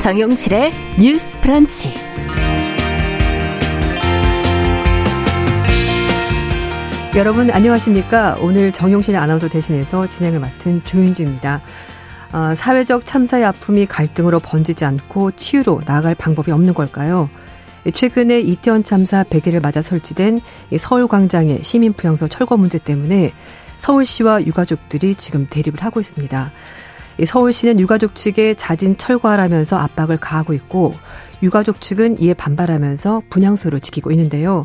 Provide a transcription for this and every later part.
정용실의 뉴스 프런치. 여러분 안녕하십니까? 오늘 정용실 아나운서 대신해서 진행을 맡은 조윤주입니다. 어, 사회적 참사의 아픔이 갈등으로 번지지 않고 치유로 나아갈 방법이 없는 걸까요? 최근에 이태원 참사 100일을 맞아 설치된 서울광장의 시민부양소 철거 문제 때문에 서울시와 유가족들이 지금 대립을 하고 있습니다. 서울시는 유가족 측에 자진 철거하라면서 압박을 가하고 있고 유가족 측은 이에 반발하면서 분향소를 지키고 있는데요.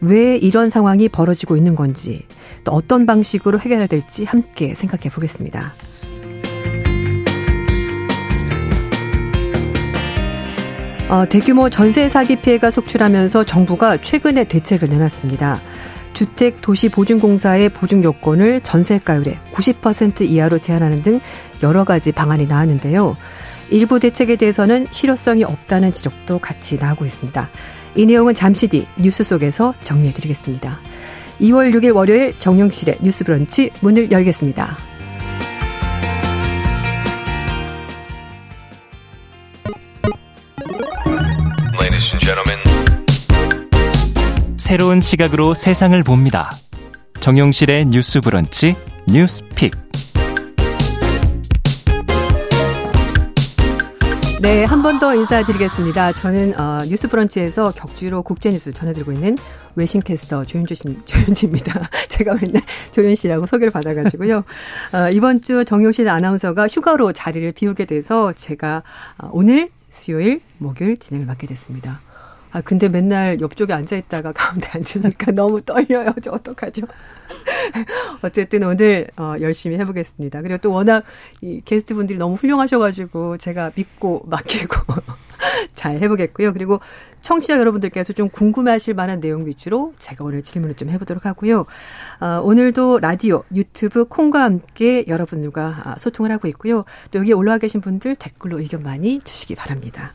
왜 이런 상황이 벌어지고 있는 건지 또 어떤 방식으로 해결해야 될지 함께 생각해 보겠습니다. 어, 대규모 전세 사기 피해가 속출하면서 정부가 최근에 대책을 내놨습니다. 주택 도시 보증공사의 보증 요건을 전세가율의 90% 이하로 제한하는 등 여러 가지 방안이 나왔는데요. 일부 대책에 대해서는 실효성이 없다는 지적도 같이 나오고 있습니다. 이 내용은 잠시 뒤 뉴스 속에서 정리해드리겠습니다. 2월 6일 월요일 정용실의 뉴스 브런치 문을 열겠습니다. 새로운 시각으로 세상을 봅니다. 정용실의 뉴스 브런치 뉴스픽. 네, 한 번 더 인사드리겠습니다. 저는 어, 뉴스 브런치에서 격주로 국제 뉴스 전해드리고 있는 외신 캐스터 조윤주 씨, 조윤주입니다. 제가 맨날 조윤 씨라고 소개를 받아가지고요. 어, 이번 주 정용실 아나운서가 휴가로 자리를 비우게 돼서 제가 어, 오늘 수요일, 목요일 진행을 맡게 됐습니다. 아, 근데 맨날 옆쪽에 앉아있다가 가운데 앉으니까 너무 떨려요. 저 어떡하죠? 어쨌든 오늘, 어, 열심히 해보겠습니다. 그리고 또 워낙 이 게스트 분들이 너무 훌륭하셔가지고 제가 믿고 맡기고 잘 해보겠고요. 그리고 청취자 여러분들께서 좀 궁금하실 만한 내용 위주로 제가 오늘 질문을 좀 해보도록 하고요. 어, 오늘도 라디오, 유튜브, 콩과 함께 여러분들과 아, 소통을 하고 있고요. 또 여기 올라와 계신 분들 댓글로 의견 많이 주시기 바랍니다.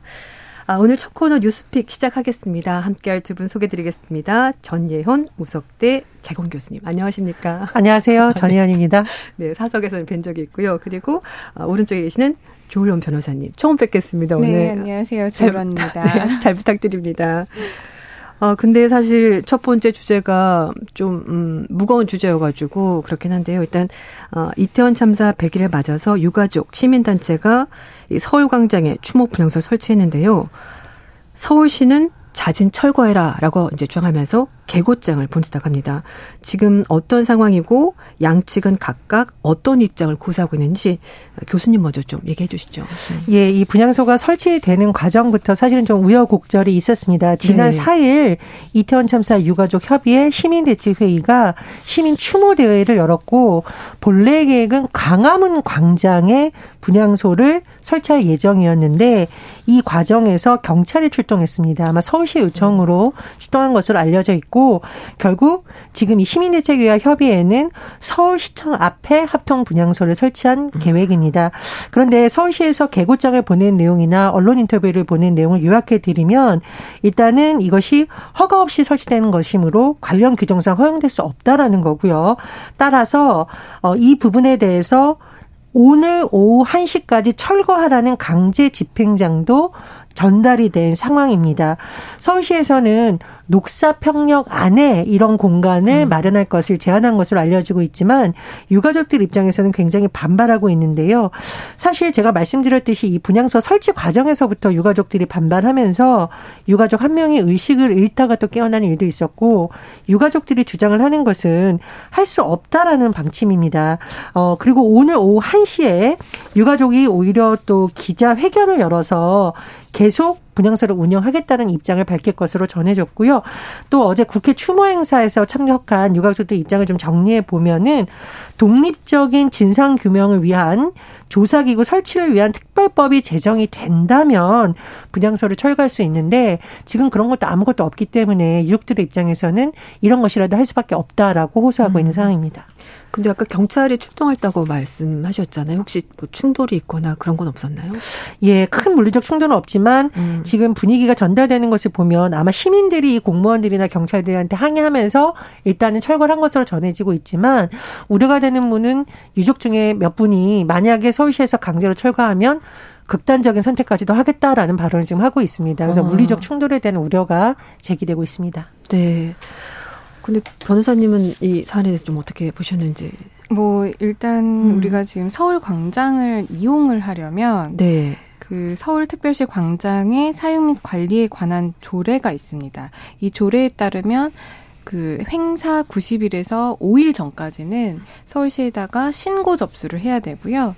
아, 오늘 첫 코너 뉴스픽 시작하겠습니다. 함께할 두 분 소개드리겠습니다. 전예현, 우석대 개공 교수님. 안녕하십니까? 안녕하세요. 전예현입니다. 네, 사석에서는 뵌 적이 있고요. 그리고 아, 오른쪽에 계시는 조을원 변호사님. 처음 뵙겠습니다. 오늘. 네, 안녕하세요. 조을원입니다. 네, 잘 부탁드립니다. 어, 근데 사실 첫 번째 주제가 좀, 음, 무거운 주제여가지고 그렇긴 한데요. 일단, 어, 이태원 참사 100일을 맞아서 유가족, 시민단체가 이 서울광장에 추모 분향소를 설치했는데요. 서울시는 자진 철거해라 라고 이제 주장하면서 개고장을 보냈다고 합니다. 지금 어떤 상황이고 양측은 각각 어떤 입장을 고수하고 있는지 교수님 먼저 좀 얘기해 주시죠. 예, 이 분향소가 설치되는 과정부터 사실은 좀 우여곡절이 있었습니다. 지난 네. 4일 이태원 참사 유가족 협의회 시민대책회의가 시민 추모 대회를 열었고 본래 계획은 광화문 광장에 분향소를 설치할 예정이었는데 이 과정에서 경찰이 출동했습니다. 아마 서울시 요청으로 시동한 것으로 알려져 있고 결국 지금 이 시민대책위와 협의회는 서울시청 앞에 합동 분향소를 설치한 음. 계획입니다. 그런데 서울시에서 개고장을 보낸 내용이나 언론 인터뷰를 보낸 내용을 요약해 드리면 일단은 이것이 허가 없이 설치되는 것이므로 관련 규정상 허용될 수 없다라는 거고요. 따라서 어, 이 부분에 대해서 오늘 오후 1시까지 철거하라는 강제 집행장도 전달이 된 상황입니다. 서울시에서는 녹사 평역 안에 이런 공간을 음. 마련할 것을 제안한 것으로 알려지고 있지만 유가족들 입장에서는 굉장히 반발하고 있는데요. 사실 제가 말씀드렸듯이 이 분향소 설치 과정에서부터 유가족들이 반발하면서 유가족 한 명이 의식을 잃다가 또 깨어나는 일도 있었고 유가족들이 주장을 하는 것은 할 수 없다라는 방침입니다. 어 그리고 오늘 오후 1시에 유가족이 오히려 또 기자 회견을 열어서 계속 분향소를 운영하겠다는 입장을 밝힐 것으로 전해졌고요. 또 어제 국회 추모 행사에서 참석한 유가족들 입장을 좀 정리해 보면은 독립적인 진상 규명을 위한 조사기구 설치를 위한 특별법이 제정이 된다면 분향소를 철거할 수 있는데 지금 그런 것도 아무것도 없기 때문에 유족들의 입장에서는 이런 것이라도 할 수밖에 없다라고 호소하고 음. 있는 상황입니다. 근데 아까 경찰이 출동했다고 말씀하셨잖아요. 혹시 뭐 충돌이 있거나 그런 건 없었나요? 예, 큰 물리적 충돌은 없지만 음. 음. 지금 분위기가 전달되는 것을 보면 아마 시민들이 공무원들이나 경찰들한테 항의하면서 일단은 철거한 것으로 전해지고 있지만 우려가 되는 분은 유족 중에 몇 분이 만약에 서울시에서 강제로 철거하면 극단적인 선택까지도 하겠다라는 발언을 지금 하고 있습니다. 그래서 어. 물리적 충돌에 대한 우려가 제기되고 있습니다. 네. 근데 변호사님은 이 사안에 대해서 좀 어떻게 보셨는지? 뭐 일단 음. 우리가 지금 서울 광장을 이용을 하려면 네. 그 서울특별시 광장의 사용 및 관리에 관한 조례가 있습니다. 이 조례에 따르면 그 행사 90일에서 5일 전까지는 서울시에다가 신고 접수를 해야 되고요.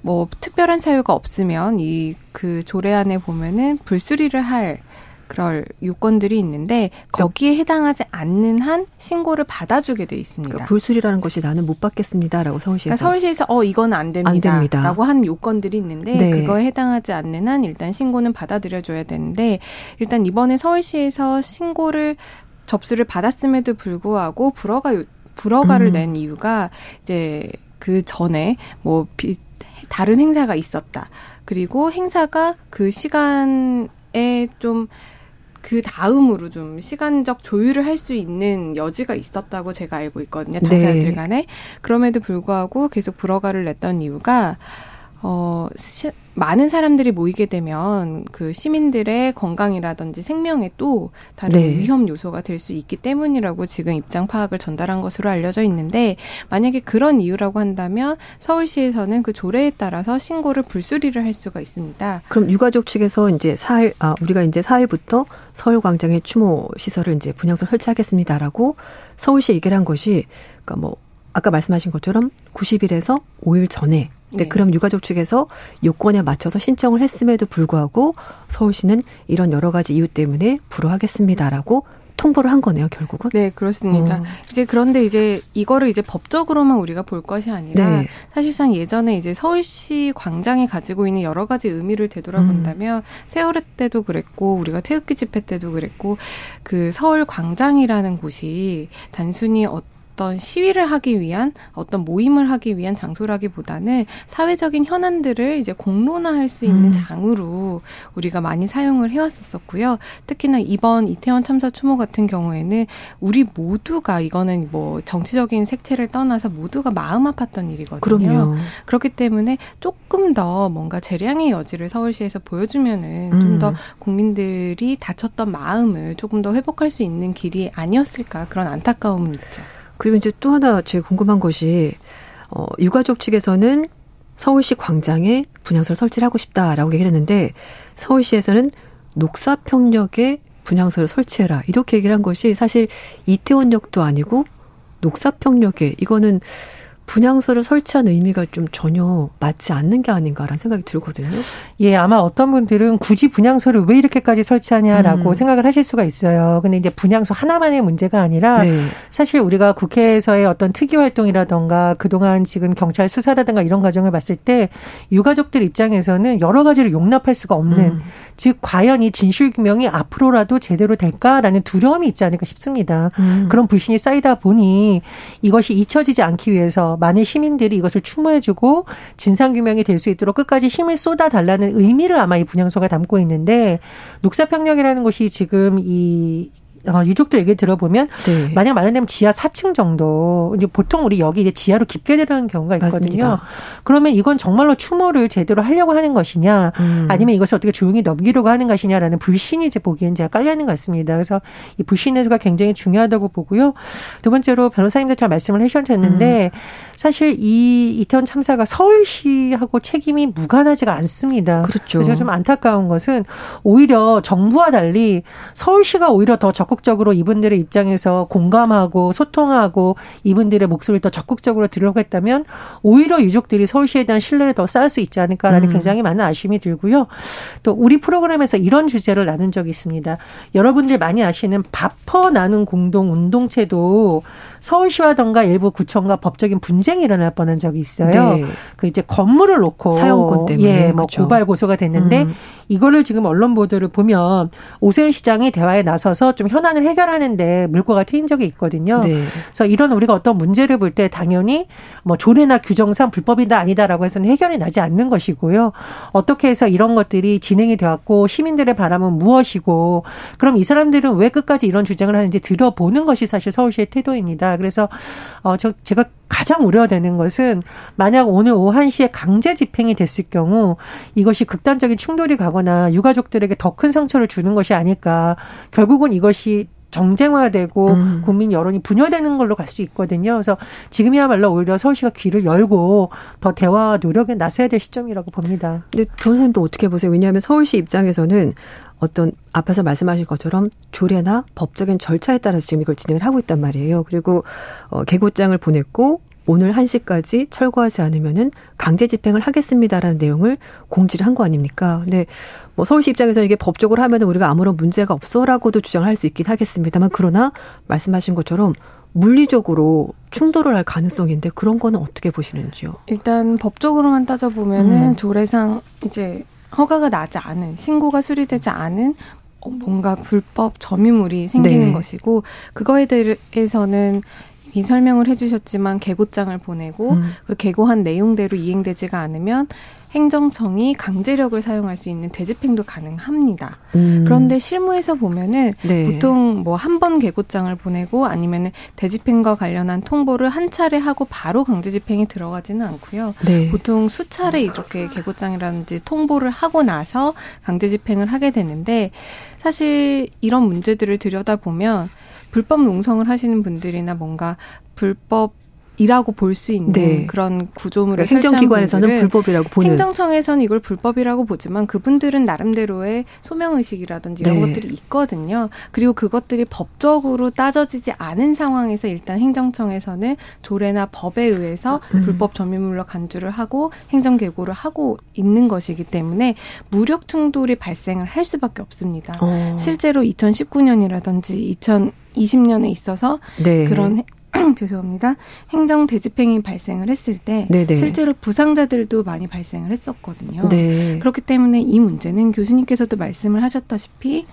뭐 특별한 사유가 없으면 이 그 조례안에 보면은 불수리를 할 그럴 요건들이 있는데 거기에 해당하지 않는 한 신고를 받아주게 돼 있습니다. 그러니까 불술이라는 것이 나는 못 받겠습니다라고 서울시에서 그러니까 서울시에서 어 이건 안 됩니다. 안 됩니다.라고 한 요건들이 있는데 네. 그거에 해당하지 않는 한 일단 신고는 받아들여줘야 되는데 일단 이번에 서울시에서 신고를 접수를 받았음에도 불구하고 불허가 불허가를 음. 낸 이유가 이제 그 전에 뭐 비, 다른 행사가 있었다. 그리고 행사가 그 시간에 좀 그 다음으로 좀 시간적 조율을 할 수 있는 여지가 있었다고 제가 알고 있거든요. 당사자들 네. 간에. 그럼에도 불구하고 계속 불허가를 냈던 이유가 어, 시, 많은 사람들이 모이게 되면 그 시민들의 건강이라든지 생명에 또 다른 네. 위험 요소가 될 수 있기 때문이라고 지금 입장 파악을 전달한 것으로 알려져 있는데 만약에 그런 이유라고 한다면 서울시에서는 그 조례에 따라서 신고를 불수리를 할 수가 있습니다. 그럼 유가족 측에서 이제 4일 아 우리가 이제 4일부터 서울 광장에 추모 시설을 이제 분양소 설치하겠습니다라고 서울시 얘기를 한 것이 그러니까 뭐 아까 말씀하신 것처럼 90일에서 5일 전에 네. 그럼 유가족 측에서 요건에 맞춰서 신청을 했음에도 불구하고 서울시는 이런 여러 가지 이유 때문에 불허하겠습니다라고 통보를 한 거네요, 결국은. 네, 그렇습니다. 어. 이제 그런데 이제 이거를 이제 법적으로만 우리가 볼 것이 아니라 네. 사실상 예전에 이제 서울시 광장이 가지고 있는 여러 가지 의미를 되돌아본다면 음. 세월호 때도 그랬고 우리가 태극기 집회 때도 그랬고 그 서울 광장이라는 곳이 단순히 어떤 어떤 시위를 하기 위한 어떤 모임을 하기 위한 장소라기보다는 사회적인 현안들을 이제 공론화할 수 있는 음. 장으로 우리가 많이 사용을 해왔었었고요. 특히나 이번 이태원 참사 추모 같은 경우에는 우리 모두가 이거는 뭐 정치적인 색채를 떠나서 모두가 마음 아팠던 일이거든요. 그럼요. 그렇기 때문에 조금 더 뭔가 재량의 여지를 서울시에서 보여주면은 음. 좀더 국민들이 다쳤던 마음을 조금 더 회복할 수 있는 길이 아니었을까 그런 안타까움은 있죠. 그리고 이제 또 하나 제가 궁금한 것이 어 유가족 측에서는 서울시 광장에 분향소를 설치를 하고 싶다라고 얘기를 했는데 서울시에서는 녹사평역에 분향소를 설치해라 이렇게 얘기를 한 것이 사실 이태원역도 아니고 녹사평역에 이거는 분향소를 설치한 의미가 좀 전혀 맞지 않는 게 아닌가라는 생각이 들거든요. 예, 아마 어떤 분들은 굳이 분향소를 왜 이렇게까지 설치하냐라고 음. 생각을 하실 수가 있어요. 근데 이제 분향소 하나만의 문제가 아니라 네. 사실 우리가 국회에서의 어떤 특이 활동이라던가 그동안 지금 경찰 수사라든가 이런 과정을 봤을 때 유가족들 입장에서는 여러 가지를 용납할 수가 없는 음. 즉 과연 이 진실 규명이 앞으로라도 제대로 될까라는 두려움이 있지 않을까 싶습니다. 음. 그런 불신이 쌓이다 보니 이것이 잊혀지지 않기 위해서 많은 시민들이 이것을 추모해주고 진상규명이 될 수 있도록 끝까지 힘을 쏟아달라는 의미를 아마 이 분향소가 담고 있는데 녹사평역이라는 곳이 지금 이 어, 유족도 얘기 들어보면 네. 만약 마련되면 지하 4층 정도 이제 보통 우리 여기 이제 지하로 깊게 들어가는 경우가 있거든요. 맞습니다. 그러면 이건 정말로 추모를 제대로 하려고 하는 것이냐 음. 아니면 이것을 어떻게 조용히 넘기려고 하는 것이냐라는 불신이 이제 보기엔 제가 깔려 있는 것 같습니다. 그래서 이 불신 해소가 굉장히 중요하다고 보고요. 두 번째로 변호사님도 잘 말씀을 해주셨는데 음. 사실 이 이태원 참사가 서울시하고 책임이 무관하지가 않습니다. 그렇죠. 그래서 좀 안타까운 것은 오히려 정부와 달리 서울시가 오히려 더 적 극적으로 이분들의 입장에서 공감하고 소통하고 이분들의 목소리를 더 적극적으로 들으려고 했다면 오히려 유족들이 서울시에 대한 신뢰를 더 쌓을 수 있지 않을까라는 음. 굉장히 많은 아쉬움이 들고요. 또 우리 프로그램에서 이런 주제를 나눈 적이 있습니다. 여러분들 많이 아시는 바퍼 나눔 공동 운동체도 서울시와던가 일부 구청과 법적인 분쟁이 일어날 뻔한 적이 있어요. 네. 그 이제 건물을 놓고 사용권 때문에 예, 뭐 그렇죠. 고발 고소가 됐는데 음. 이거를 지금 언론 보도를 보면 오세훈 시장이 대화에 나서서 좀 현안을 해결하는데 물꼬가 트인 적이 있거든요. 네. 그래서 이런 우리가 어떤 문제를 볼 때 당연히 뭐 조례나 규정상 불법이다 아니다라고 해서는 해결이 나지 않는 것이고요. 어떻게 해서 이런 것들이 진행이 되었고 시민들의 바람은 무엇이고 그럼 이 사람들은 왜 끝까지 이런 주장을 하는지 들어보는 것이 사실 서울시의 태도입니다. 그래서 어 저 제가 가장 우려되는 것은 만약 오늘 오후 1시에 강제 집행이 됐을 경우 이것이 극단적인 충돌이 가거나 유가족들에게 더 큰 상처를 주는 것이 아닐까. 결국은 이것이 정쟁화되고 음. 국민 여론이 분열되는 걸로 갈 수 있거든요. 그래서 지금이야말로 오히려 서울시가 귀를 열고 더 대화 노력에 나서야 될 시점이라고 봅니다. 근데 변호사님도 어떻게 보세요? 왜냐하면 서울시 입장에서는 어떤 앞에서 말씀하신 것처럼 조례나 법적인 절차에 따라서 지금 이걸 진행을 하고 있단 말이에요. 그리고 어, 개고장을 보냈고 오늘 1시까지 철거하지 않으면은 강제 집행을 하겠습니다라는 내용을 공지를 한 거 아닙니까? 근데 뭐 서울시 입장에서 이게 법적으로 하면은 우리가 아무런 문제가 없어라고도 주장할 수 있긴 하겠습니다만 그러나 말씀하신 것처럼 물리적으로 충돌을 할 가능성인데 그런 거는 어떻게 보시는지요? 일단 법적으로만 따져보면은 음. 조례상 이제 허가가 나지 않은 신고가 수리되지 않은 뭔가 불법 점유물이 생기는 네. 것이고 그거에 대해서는 이미 설명을 해주셨지만 개고장을 보내고 음. 그 개고한 내용대로 이행되지가 않으면 행정청이 강제력을 사용할 수 있는 대집행도 가능합니다. 음. 그런데 실무에서 보면은 네. 보통 뭐 한 번 개고장을 보내고 아니면은 대집행과 관련한 통보를 한 차례 하고 바로 강제 집행에 들어가지는 않고요. 네. 보통 수차례 이렇게 개고장이라든지 통보를 하고 나서 강제 집행을 하게 되는데 사실 이런 문제들을 들여다보면 불법 농성을 하시는 분들이나 뭔가 불법 이라고 볼 수 있는 네. 그런 구조물을 그러니까 행정기관에서는 불법이라고 보는 행정청에서는 이걸 불법이라고 보지만 그분들은 나름대로의 소명 의식이라든지 이런 네. 것들이 있거든요. 그리고 그것들이 법적으로 따져지지 않은 상황에서 일단 행정청에서는 조례나 법에 의해서 음. 불법 점유물로 간주를 하고 행정 계고를 하고 있는 것이기 때문에 무력 충돌이 발생을 할 수밖에 없습니다. 어. 실제로 2019년이라든지 2020년에 있어서 네. 그런 죄송합니다. 행정 대집행이 발생을 했을 때 네네. 실제로 부상자들도 많이 발생을 했었거든요. 네. 그렇기 때문에 이 문제는 교수님께서도 말씀을 하셨다시피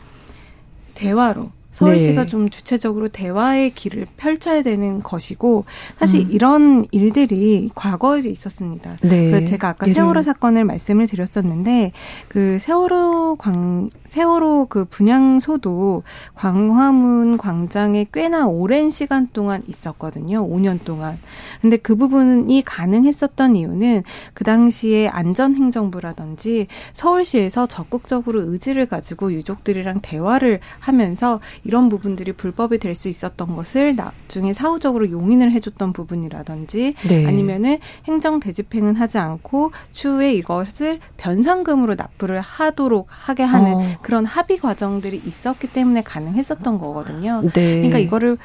대화로 서울시가 네. 좀 주체적으로 대화의 길을 펼쳐야 되는 것이고 사실 음. 이런 일들이 과거에 있었습니다. 네. 그 제가 아까 세월호 사건을 말씀을 드렸었는데 그 세월호 광 세월호 그 분향소도 광화문 광장에 꽤나 오랜 시간 동안 있었거든요. 5년 동안. 근데 그 부분이 가능했었던 이유는 그 당시에 안전행정부라든지 서울시에서 적극적으로 의지를 가지고 유족들이랑 대화를 하면서 이런 부분들이 불법이 될 수 있었던 것을 나중에 사후적으로 용인을 해줬던 부분이라든지 네. 아니면은 행정 대집행은 하지 않고 추후에 이것을 변상금으로 납부를 하도록 하게 하는 어. 그런 합의 과정들이 있었기 때문에 가능했었던 거거든요. 네. 그러니까 이거를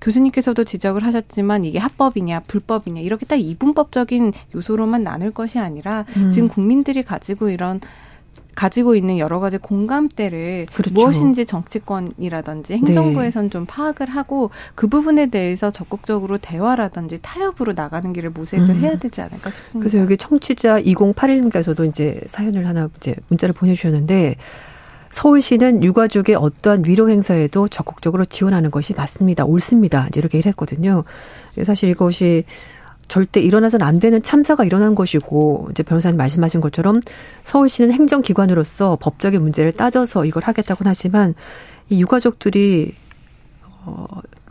교수님께서도 지적을 하셨지만 이게 합법이냐 불법이냐 이렇게 딱 이분법적인 요소로만 나눌 것이 아니라 음. 지금 국민들이 가지고 이런 가지고 있는 여러 가지 공감대를 그렇죠. 무엇인지 정치권이라든지 행정부에선 네. 좀 파악을 하고 그 부분에 대해서 적극적으로 대화라든지 타협으로 나가는 길을 모색을 음. 해야 되지 않을까 싶습니다. 그래서 여기 청취자 2081님께서도 이제 사연을 하나 이제 문자를 보내주셨는데 서울시는 유가족의 어떠한 위로 행사에도 적극적으로 지원하는 것이 맞습니다. 옳습니다. 이렇게 일했거든요. 사실 이것이 절대 일어나서는 안 되는 참사가 일어난 것이고 이제 변호사님 말씀하신 것처럼 서울시는 행정기관으로서 법적인 문제를 따져서 이걸 하겠다고는 하지만 이 유가족들이 어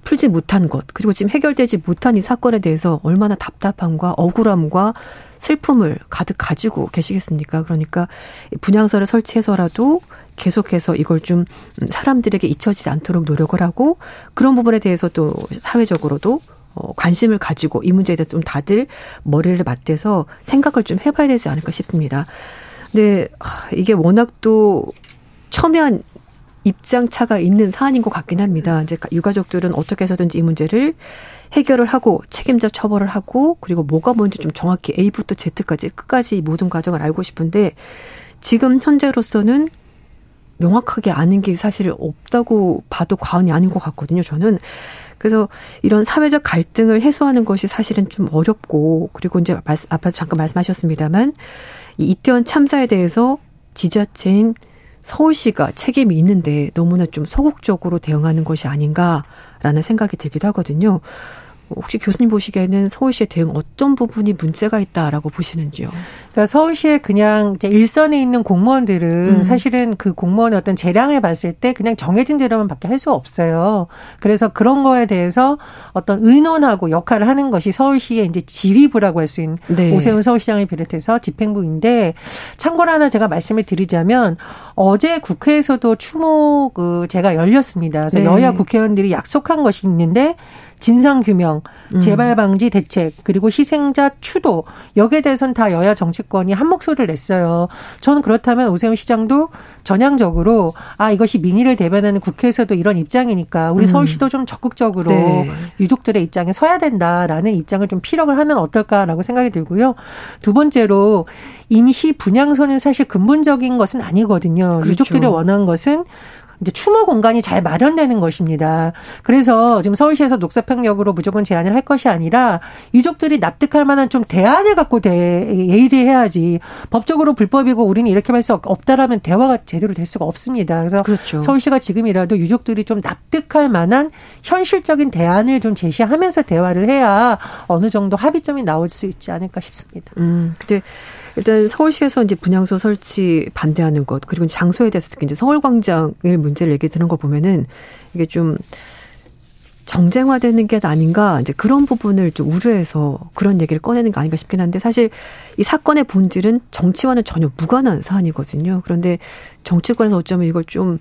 풀지 못한 것 그리고 지금 해결되지 못한 이 사건에 대해서 얼마나 답답함과 억울함과 슬픔을 가득 가지고 계시겠습니까? 그러니까 분향소를 설치해서라도 계속해서 이걸 좀 사람들에게 잊혀지지 않도록 노력을 하고 그런 부분에 대해서 또 사회적으로도 어, 관심을 가지고 이 문제에 대해서 좀 다들 머리를 맞대서 생각을 좀 해봐야 되지 않을까 싶습니다. 근데 이게 워낙 또 첨예한 입장 차가 있는 사안인 것 같긴 합니다. 이제 유가족들은 어떻게 해서든지 이 문제를 해결을 하고 책임자 처벌을 하고 그리고 뭐가 뭔지 좀 정확히 A부터 Z까지 끝까지 모든 과정을 알고 싶은데 지금 현재로서는 명확하게 아는 게 사실 없다고 봐도 과언이 아닌 것 같거든요. 저는 그래서 이런 사회적 갈등을 해소하는 것이 사실은 좀 어렵고 그리고 이제 말씀, 앞에서 잠깐 말씀하셨습니다만 이 이태원 참사에 대해서 지자체인 서울시가 책임이 있는데 너무나 좀 소극적으로 대응하는 것이 아닌가라는 생각이 들기도 하거든요. 혹시 교수님 보시기에는 서울시의 대응 어떤 부분이 문제가 있다라고 보시는지요? 그러니까 서울시에 그냥 일선에 있는 공무원들은 음. 사실은 그 공무원의 어떤 재량을 봤을 때 그냥 정해진 대로만 밖에 할 수 없어요. 그래서 그런 거에 대해서 어떤 의논하고 역할을 하는 것이 서울시의 이제 지휘부라고 할 수 있는 네. 오세훈 서울시장을 비롯해서 집행부인데 참고로 하나 제가 말씀을 드리자면 어제 국회에서도 추모 그 제가 열렸습니다. 그래서 네. 여야 국회의원들이 약속한 것이 있는데 진상 규명, 음. 재발 방지 대책, 그리고 희생자 추도 여기에 대해서는 다 여야 정치권이 한 목소리를 냈어요. 저는 그렇다면 오세훈 시장도 전향적으로 아 이것이 민의를 대변하는 국회에서도 이런 입장이니까 우리 음. 서울시도 좀 적극적으로 네. 유족들의 입장에 서야 된다라는 입장을 좀 피력을 하면 어떨까라고 생각이 들고요. 두 번째로 임시 분양소는 사실 근본적인 것은 아니거든요. 그렇죠. 유족들이 원하는 것은 이제 추모 공간이 잘 마련되는 것입니다. 그래서 지금 서울시에서 녹사평역으로 무조건 제한을 할 것이 아니라 유족들이 납득할 만한 좀 대안을 갖고 대, 예의해야지 법적으로 불법이고 우리는 이렇게 할 수 없다라면 대화가 제대로 될 수가 없습니다. 그래서 그렇죠. 서울시가 지금이라도 유족들이 좀 납득할 만한 현실적인 대안을 좀 제시하면서 대화를 해야 어느 정도 합의점이 나올 수 있지 않을까 싶습니다. 음, 근데 일단 서울시에서 이제 분향소 설치 반대하는 것 그리고 장소에 대해서 특히 이제 서울광장을 문제를 얘기 드는 걸 보면은 이게 좀 정쟁화되는 게 아닌가 이제 그런 부분을 좀 우려해서 그런 얘기를 꺼내는 게 아닌가 싶긴 한데 사실 이 사건의 본질은 정치와는 전혀 무관한 사안이거든요. 그런데 정치권에서 어쩌면 이걸 좀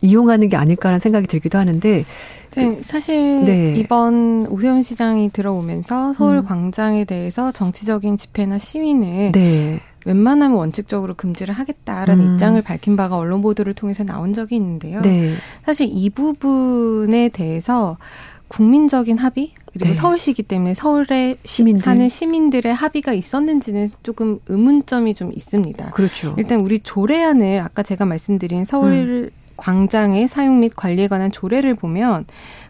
이용하는 게 아닐까라는 생각이 들기도 하는데 네, 사실 네. 이번 오세훈 시장이 들어오면서 서울 음. 광장에 대해서 정치적인 집회나 시위는 네. 웬만하면 원칙적으로 금지를 하겠다라는 음. 입장을 밝힌 바가 언론 보도를 통해서 나온 적이 있는데요. 네. 사실 이 부분에 대해서 국민적인 합의 그리고 네. 서울시기 때문에 서울에 시민들. 사는 시민들의 합의가 있었는지는 조금 의문점이 좀 있습니다. 그렇죠. 일단 우리 조례안을 아까 제가 말씀드린 서울 음. 광장의 사용 및 관리에 관한 조례를 보면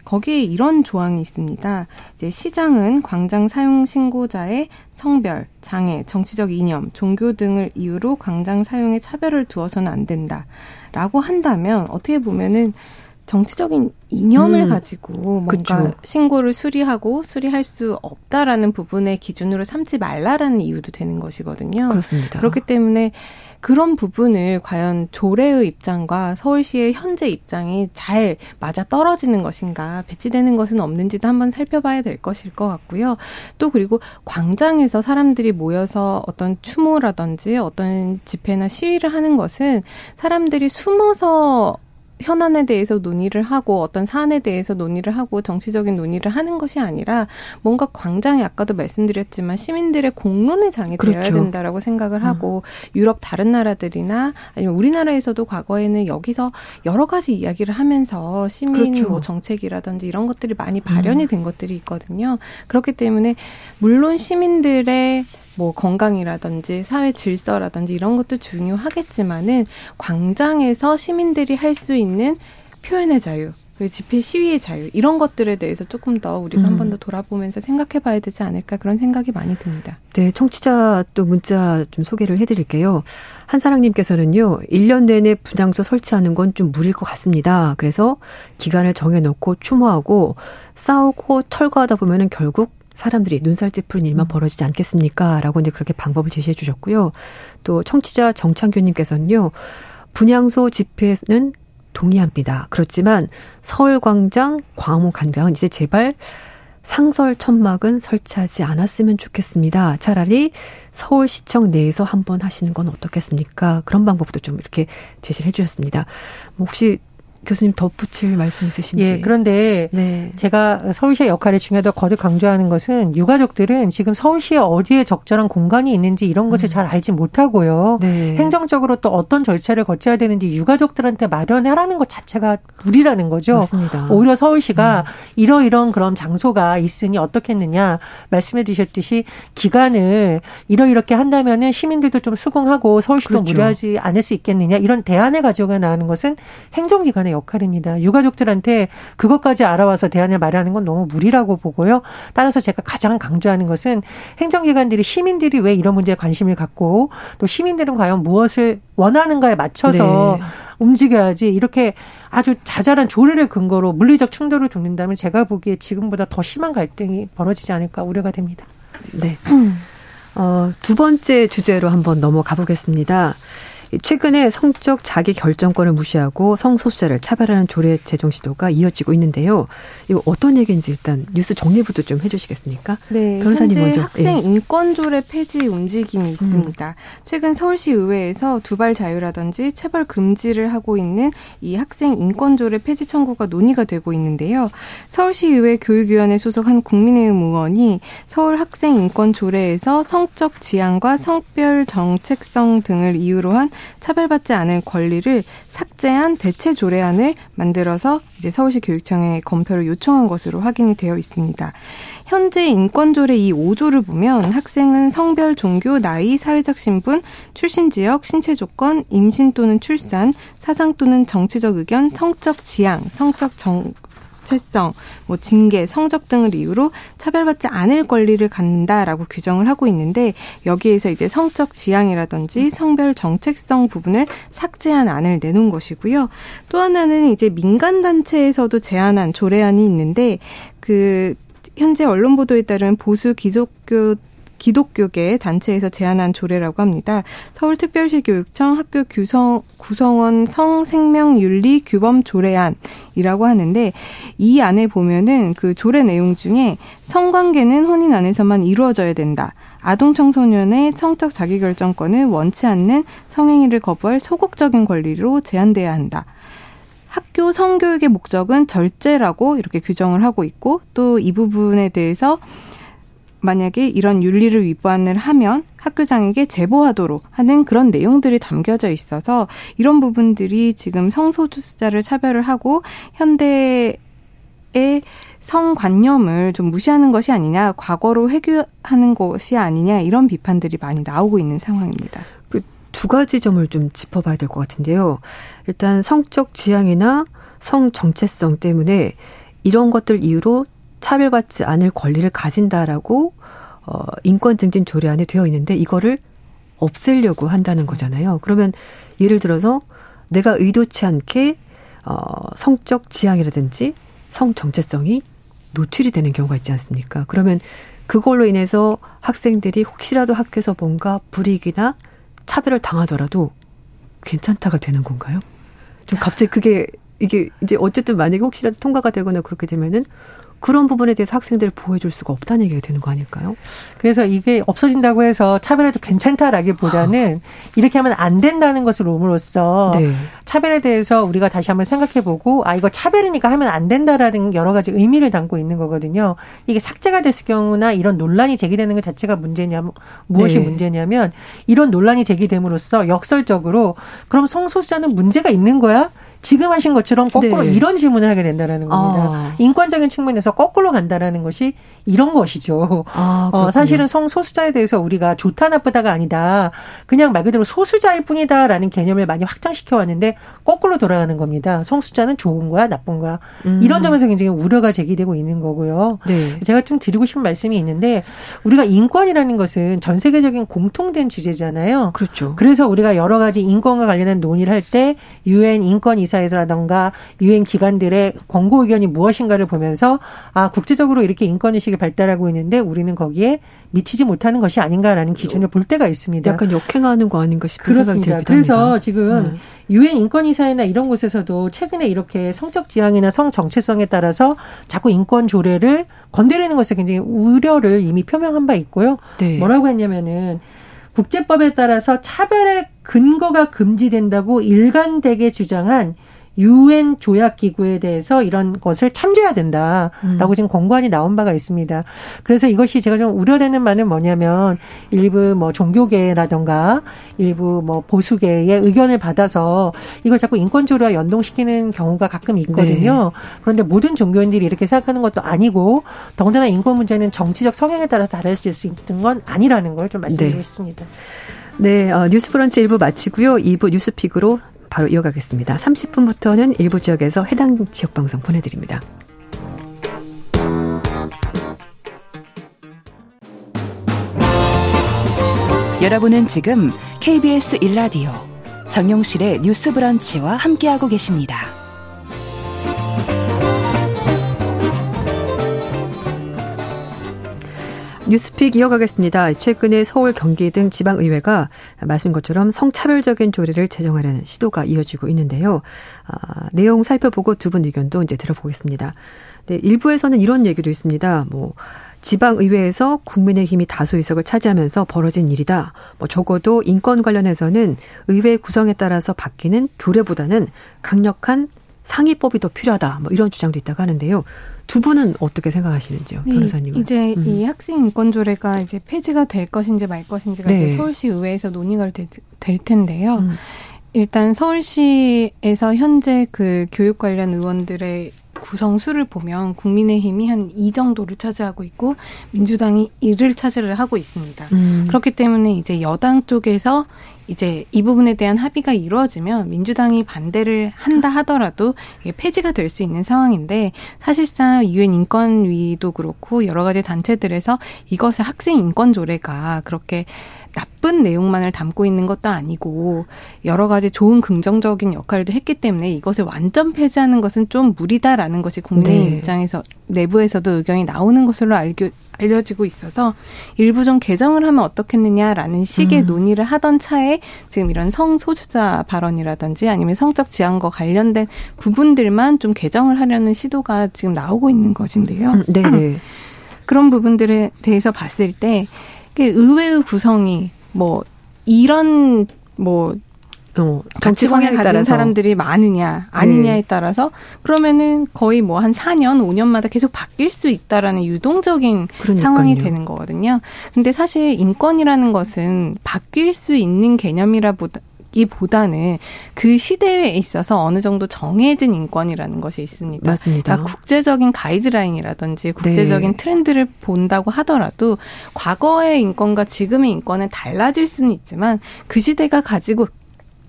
거기에 이런 조항이 있습니다. 이제 시장은 광장 사용 신고자의 성별, 장애, 정치적 이념, 종교 등을 이유로 광장 사용에 차별을 두어서는 안 된다라고 한다면 어떻게 보면은 정치적인 이념을 음, 가지고 뭔가 그쵸. 신고를 수리하고 수리할 수 없다라는 부분의 기준으로 삼지 말라라는 이유도 되는 것이거든요. 그렇습니다. 그렇기 때문에 그런 부분을 과연 조례의 입장과 서울시의 현재 입장이 잘 맞아 떨어지는 것인가 배치되는 것은 없는지도 한번 살펴봐야 될 것일 것 같고요. 또 그리고 광장에서 사람들이 모여서 어떤 추모라든지 어떤 집회나 시위를 하는 것은 사람들이 숨어서 현안에 대해서 논의를 하고 어떤 사안에 대해서 논의를 하고 정치적인 논의를 하는 것이 아니라 뭔가 광장에 아까도 말씀드렸지만 시민들의 공론의 장이 그렇죠. 되어야 된다라고 생각을 하고 음. 유럽 다른 나라들이나 아니면 우리나라에서도 과거에는 여기서 여러 가지 이야기를 하면서 시민 그렇죠. 뭐 정책이라든지 이런 것들이 많이 발현이 음. 된 것들이 있거든요. 그렇기 때문에 물론 시민들의 뭐 건강이라든지 사회 질서라든지 이런 것도 중요하겠지만은 광장에서 시민들이 할 수 있는 표현의 자유 그리고 집회 시위의 자유 이런 것들에 대해서 조금 더 우리가 음. 한번 더 돌아보면서 생각해 봐야 되지 않을까 그런 생각이 많이 듭니다. 네, 청취자 또 문자 좀 소개를 해 드릴게요. 한사랑님께서는요, 1년 내내 분향소 설치하는 건 좀 무리일 것 같습니다. 그래서 기간을 정해놓고 추모하고 싸우고 철거하다 보면은 결국 사람들이 눈살 찌푸린 일만 음. 벌어지지 않겠습니까? 라고 이제 그렇게 방법을 제시해 주셨고요. 또 청취자 정창규님께서는요, 분향소 집회는 동의합니다. 그렇지만 서울광장, 광화문광장은 이제 제발 상설 천막은 설치하지 않았으면 좋겠습니다. 차라리 서울시청 내에서 한번 하시는 건 어떻겠습니까? 그런 방법도 좀 이렇게 제시를 해주셨습니다. 뭐 혹시 교수님 덧붙일 말씀 있으신지. 예, 그런데 네. 제가 서울시의 역할을 중요하다고 거듭 강조하는 것은 유가족들은 지금 서울시에 어디에 적절한 공간이 있는지 이런 것을 음. 잘 알지 못하고요. 네. 행정적으로 또 어떤 절차를 거쳐야 되는지 유가족들한테 마련하라는 것 자체가 무리라는 거죠. 맞습니다. 오히려 서울시가 음. 이러이런 그런 장소가 있으니 어떻겠느냐 말씀해 주셨듯이 기간을 이러이렇게 한다면은 시민들도 좀 수긍하고 서울시도 그렇죠. 무리하지 않을 수 있겠느냐 이런 대안을 가져가 나가는 것은 행정기관의 행정기관의 역할입니다. 유가족들한테 그것까지 알아와서 대안을 마련하는 건 너무 무리라고 보고요. 따라서 제가 가장 강조하는 것은 행정기관들이 시민들이 왜 이런 문제에 관심을 갖고 또 시민들은 과연 무엇을 원하는가에 맞춰서 네. 움직여야지 이렇게 아주 자잘한 조례를 근거로 물리적 충돌을 돋는다면 제가 보기에 지금보다 더 심한 갈등이 벌어지지 않을까 우려가 됩니다. 네. 어, 두 번째 주제로 한번 넘어가 보겠습니다. 최근에 성적 자기 결정권을 무시하고 성소수자를 차별하는 조례 제정 시도가 이어지고 있는데요. 이거 어떤 얘기인지 일단 뉴스 정리부터 좀 해주시겠습니까? 네, 변호사님 현재 먼저. 학생 예. 인권 조례 폐지 움직임이 있습니다. 음. 최근 서울시 의회에서 두발 자유라든지 체벌 금지를 하고 있는 이 학생 인권 조례 폐지 청구가 논의가 되고 있는데요. 서울시 의회 교육위원회 소속 한 국민의힘 의원이 서울 학생 인권 조례에서 성적 지향과 성별 정책성 등을 이유로 한 차별받지 않을 권리를 삭제한 대체 조례안을 만들어서 이제 서울시 교육청에 검토를 요청한 것으로 확인이 되어 있습니다. 현재 인권조례 이 5조를 보면 학생은 성별, 종교, 나이, 사회적 신분, 출신 지역, 신체 조건, 임신 또는 출산, 사상 또는 정치적 의견, 성적 지향, 성적 정, 정체성, 뭐 징계, 성적 등을 이유로 차별받지 않을 권리를 갖는다라고 규정을 하고 있는데 여기에서 이제 성적 지향이라든지 성별 정책성 부분을 삭제한 안을 내놓은 것이고요. 또 하나는 이제 민간 단체에서도 제안한 조례안이 있는데 그 현재 언론 보도에 따르면 보수 기독교 기독교계 단체에서 제안한 조례라고 합니다. 서울특별시 교육청 학교 구성, 구성원 성생명윤리 규범 조례안이라고 하는데 이 안에 보면은 그 조례 내용 중에 성관계는 혼인 안에서만 이루어져야 된다. 아동 청소년의 성적 자기결정권을 원치 않는 성행위를 거부할 소극적인 권리로 제한돼야 한다. 학교 성교육의 목적은 절제라고 이렇게 규정을 하고 있고 또 이 부분에 대해서 만약에 이런 윤리를 위반을 하면 학교장에게 제보하도록 하는 그런 내용들이 담겨져 있어서 이런 부분들이 지금 성소수자를 차별을 하고 현대의 성관념을 좀 무시하는 것이 아니냐, 과거로 회귀하는 것이 아니냐 이런 비판들이 많이 나오고 있는 상황입니다. 그 두 가지 점을 좀 짚어봐야 될 것 같은데요. 일단 성적 지향이나 성 정체성 때문에 이런 것들 이유로 차별받지 않을 권리를 가진다라고 어 인권 증진 조례안에 되어 있는데 이거를 없애려고 한다는 거잖아요. 그러면 예를 들어서 내가 의도치 않게 어 성적 지향이라든지 성 정체성이 노출이 되는 경우가 있지 않습니까? 그러면 그걸로 인해서 학생들이 혹시라도 학교에서 뭔가 불이익이나 차별을 당하더라도 괜찮다가 되는 건가요? 좀 갑자기 그게 이게 이제 어쨌든 만약에 혹시라도 통과가 되거나 그렇게 되면은 그런 부분에 대해서 학생들을 보호해줄 수가 없다는 얘기가 되는 거 아닐까요? 그래서 이게 없어진다고 해서 차별해도 괜찮다라기보다는 아. 이렇게 하면 안 된다는 것을 옴으로써 네. 차별에 대해서 우리가 다시 한번 생각해보고 아 이거 차별이니까 하면 안 된다라는 여러 가지 의미를 담고 있는 거거든요. 이게 삭제가 됐을 경우나 이런 논란이 제기되는 것 자체가 문제냐 무엇이 네. 문제냐면 이런 논란이 제기됨으로써 역설적으로 그럼 성소수자는 문제가 있는 거야? 지금 하신 것처럼 거꾸로 네. 이런 질문을 하게 된다라는 겁니다. 아. 인권적인 측면에서 거꾸로 간다라는 것이 이런 것이죠. 아, 어, 사실은 성소수자에 대해서 우리가 좋다 나쁘다가 아니다. 그냥 말 그대로 소수자일 뿐이다라는 개념을 많이 확장시켜 왔는데 거꾸로 돌아가는 겁니다. 성수자는 좋은 거야, 나쁜 거야. 음. 이런 점에서 굉장히 우려가 제기되고 있는 거고요. 네. 제가 좀 드리고 싶은 말씀이 있는데 우리가 인권이라는 것은 전 세계적인 공통된 주제잖아요. 그렇죠. 그래서 우리가 여러 가지 인권과 관련한 논의를 할 때 유엔 인권 이 사회라던가 유엔 기관들의 권고 의견이 무엇인가를 보면서 아 국제적으로 이렇게 인권 의식이 발달하고 있는데 우리는 거기에 미치지 못하는 것이 아닌가라는 기준을 볼 때가 있습니다. 약간 역행하는 거 아닌가 싶은 그렇습니다. 생각이 듭니다. 그래서 지금 네. 유엔 인권이사회나 이런 곳에서도 최근에 이렇게 성적 지향이나 성 정체성에 따라서 자꾸 인권 조례를 건드리는 것에 굉장히 우려를 이미 표명한 바 있고요. 네. 뭐라고 했냐면은 국제법에 따라서 차별의 근거가 금지된다고 일관되게 주장한 유엔 조약 기구에 대해서 이런 것을 참조해야 된다라고 음. 지금 권고안이 나온 바가 있습니다. 그래서 이것이 제가 좀 우려되는 바는 뭐냐면 일부 뭐 종교계라던가 일부 뭐 보수계의 의견을 받아서 이걸 자꾸 인권조례와 연동시키는 경우가 가끔 있거든요. 네. 그런데 모든 종교인들이 이렇게 생각하는 것도 아니고 더군다나 인권 문제는 정치적 성향에 따라서 달라질 수 있는 건 아니라는 걸 좀 말씀드리고 네. 싶습니다. 네, 어, 뉴스 브런치 1부 마치고요. 2부 뉴스픽으로 바로 이어가겠습니다. 30분부터는 일부 지역에서 해당 지역 방송 보내드립니다. 여러분은 지금 KBS 1라디오 정용실의 뉴스 브런치와 함께하고 계십니다. 뉴스픽 이어가겠습니다. 최근에 서울, 경기 등 지방의회가 말씀 것처럼 성차별적인 조례를 제정하려는 시도가 이어지고 있는데요. 아, 내용 살펴보고 두 분 의견도 이제 들어보겠습니다. 네, 일부에서는 이런 얘기도 있습니다. 뭐 지방의회에서 국민의힘이 다수 의석을 차지하면서 벌어진 일이다. 뭐 적어도 인권 관련해서는 의회 구성에 따라서 바뀌는 조례보다는 강력한 상위법이 더 필요하다. 뭐 이런 주장도 있다고 하는데요. 두 분은 어떻게 생각하시는지요, 네, 변호사님은? 이제 음. 이 학생 인권 조례가 이제 폐지가 될 것인지 말 것인지가 네. 이제 서울시 의회에서 논의가 될, 될 텐데요. 음. 일단 서울시에서 현재 그 교육 관련 의원들의 구성수를 보면 국민의힘이 한 이 정도를 차지하고 있고 민주당이 1을 차지를 하고 있습니다. 음. 그렇기 때문에 이제 여당 쪽에서 이제 이 부분에 대한 합의가 이루어지면 민주당이 반대를 한다 하더라도 폐지가 될 수 있는 상황인데 사실상 유엔 인권위도 그렇고 여러 가지 단체들에서 이것을 학생 인권 조례가 그렇게 나쁜 내용만을 담고 있는 것도 아니고 여러 가지 좋은 긍정적인 역할도 했기 때문에 이것을 완전 폐지하는 것은 좀 무리다라는 것이 국민의 네. 입장에서 내부에서도 의견이 나오는 것으로 알고 알려지고 있어서 일부 좀 개정을 하면 어떻겠느냐라는 식의 음. 논의를 하던 차에 지금 이런 성소수자 발언이라든지 아니면 성적 지향과 관련된 부분들만 좀 개정을 하려는 시도가 지금 나오고 있는 것인데요. 음, 네, 네. 그런 부분들에 대해서 봤을 때 의외의 구성이 뭐 이런 뭐 어, 정치 성향을 가진 따라서. 사람들이 많으냐 아니냐에 네. 따라서 그러면은 거의 뭐 한 4년 5년마다 계속 바뀔 수 있다라는 유동적인 그러니까요. 상황이 되는 거거든요. 근데 사실 인권이라는 것은 바뀔 수 있는 개념이라 보다 기보다는 그 시대에 있어서 어느 정도 정해진 인권이라는 것이 있습니다. 맞습니다. 그러니까 국제적인 가이드라인이라든지 국제적인 네. 트렌드를 본다고 하더라도 과거의 인권과 지금의 인권은 달라질 수는 있지만 그 시대가 가지고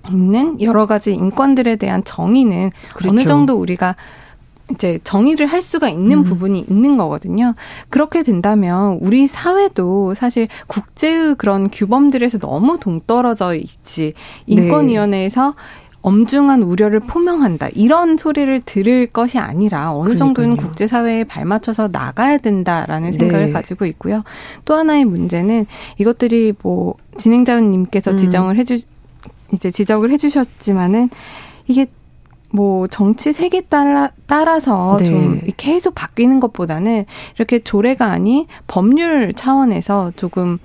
있는 여러 가지 인권들에 대한 정의는 그렇죠. 어느 정도 우리가 이제 정의를 할 수가 있는 음. 부분이 있는 거거든요. 그렇게 된다면 우리 사회도 사실 국제의 그런 규범들에서 너무 동떨어져 있지. 인권위원회에서 네. 엄중한 우려를 포명한다. 이런 소리를 들을 것이 아니라 어느 정도는 국제사회에 발맞춰서 나가야 된다라는 생각을 네. 가지고 있고요. 또 하나의 문제는 이것들이 뭐 진행자님께서 음. 지정을 해주 이제 지적을 해주셨지만은 이게 뭐 정치 색에 따라 따라서 네. 좀 계속 바뀌는 것보다는 이렇게 조례가 아닌 법률 차원에서 조금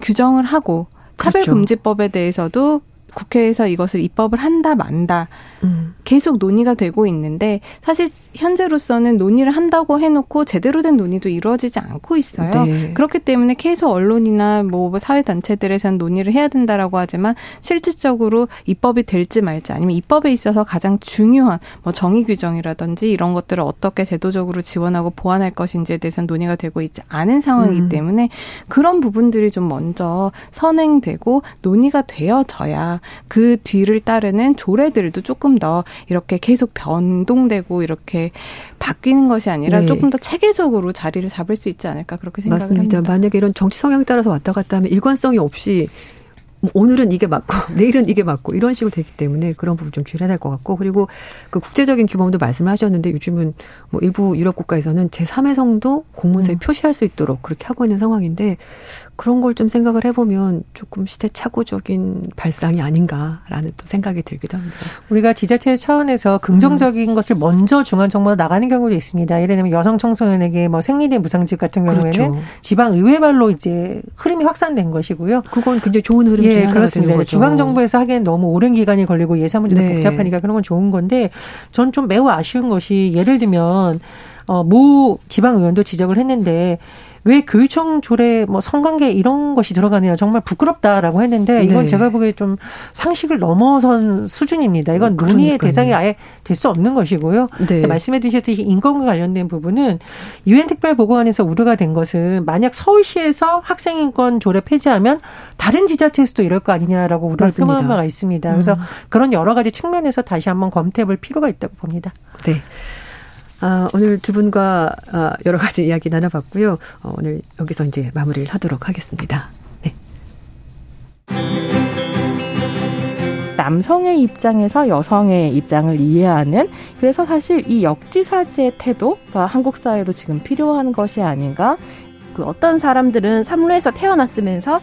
규정을 하고 차별금지법에 대해서도 국회에서 이것을 입법을 한다 만다 음. 계속 논의가 되고 있는데 사실 현재로서는 논의를 한다고 해놓고 제대로 된 논의도 이루어지지 않고 있어요. 네. 그렇기 때문에 계속 언론이나 뭐 사회 단체들에서는 논의를 해야 된다라고 하지만 실질적으로 입법이 될지 말지 아니면 입법에 있어서 가장 중요한 뭐 정의 규정이라든지 이런 것들을 어떻게 제도적으로 지원하고 보완할 것인지에 대해서는 논의가 되고 있지 않은 상황이기 음. 때문에 그런 부분들이 좀 먼저 선행되고 논의가 되어져야 그 뒤를 따르는 조례들도 조금 더 이렇게 계속 변동되고 이렇게 바뀌는 것이 아니라 네. 조금 더 체계적으로 자리를 잡을 수 있지 않을까 그렇게 생각을 맞습니다. 합니다. 만약에 이런 정치 성향에 따라서 왔다 갔다 하면 일관성이 없이 오늘은 이게 맞고 내일은 이게 맞고 이런 식으로 되기 때문에 그런 부분 좀 줄여야 될 것 같고 그리고 그 국제적인 규범도 말씀을 하셨는데 요즘은 뭐 일부 유럽 국가에서는 제3의 성도 공문서에 음. 표시할 수 있도록 그렇게 하고 있는 상황인데 그런 걸 좀 생각을 해보면 조금 시대착오적인 발상이 아닌가라는 또 생각이 들기도 합니다. 우리가 지자체 차원에서 긍정적인 음. 것을 먼저 중앙 정부로 나가는 경우도 있습니다. 예를 들면 여성 청소년에게 뭐 생리대 무상집 같은 경우에는 그렇죠. 지방 의회발로 이제 흐름이 확산된 것이고요. 그건 굉장히 좋은 흐름 예, 그렇습니다. 중앙 정부에서 하기엔 너무 오랜 기간이 걸리고 예산 문제도 네. 복잡하니까 그런 건 좋은 건데 전 좀 매우 아쉬운 것이 예를 들면 어, 모 지방 의원도 지적을 했는데 왜 교육청 조례 뭐 성관계 이런 것이 들어가느냐 정말 부끄럽다라고 했는데 이건 네. 제가 보기에 좀 상식을 넘어선 수준입니다. 이건 그 논의의 대상이 아예 될 수 없는 것이고요. 네. 말씀해 주셨듯이 인권과 관련된 부분은 유엔 특별 보고안에서 우려가 된 것은 만약 서울시에서 학생 인권 조례 폐지하면 다른 지자체에서도 이럴 거 아니냐라고 우려를 표명한 바가 있습니다. 그래서 음. 그런 여러 가지 측면에서 다시 한번 검토해 볼 필요가 있다고 봅니다. 네. 아, 오늘 두 분과 아, 여러 가지 이야기 나눠봤고요. 어, 오늘 여기서 이제 마무리를 하도록 하겠습니다. 네. 남성의 입장에서 여성의 입장을 이해하는 그래서 사실 이 역지사지의 태도가 한국 사회로 지금 필요한 것이 아닌가. 그 어떤 사람들은 삼루에서 태어났으면서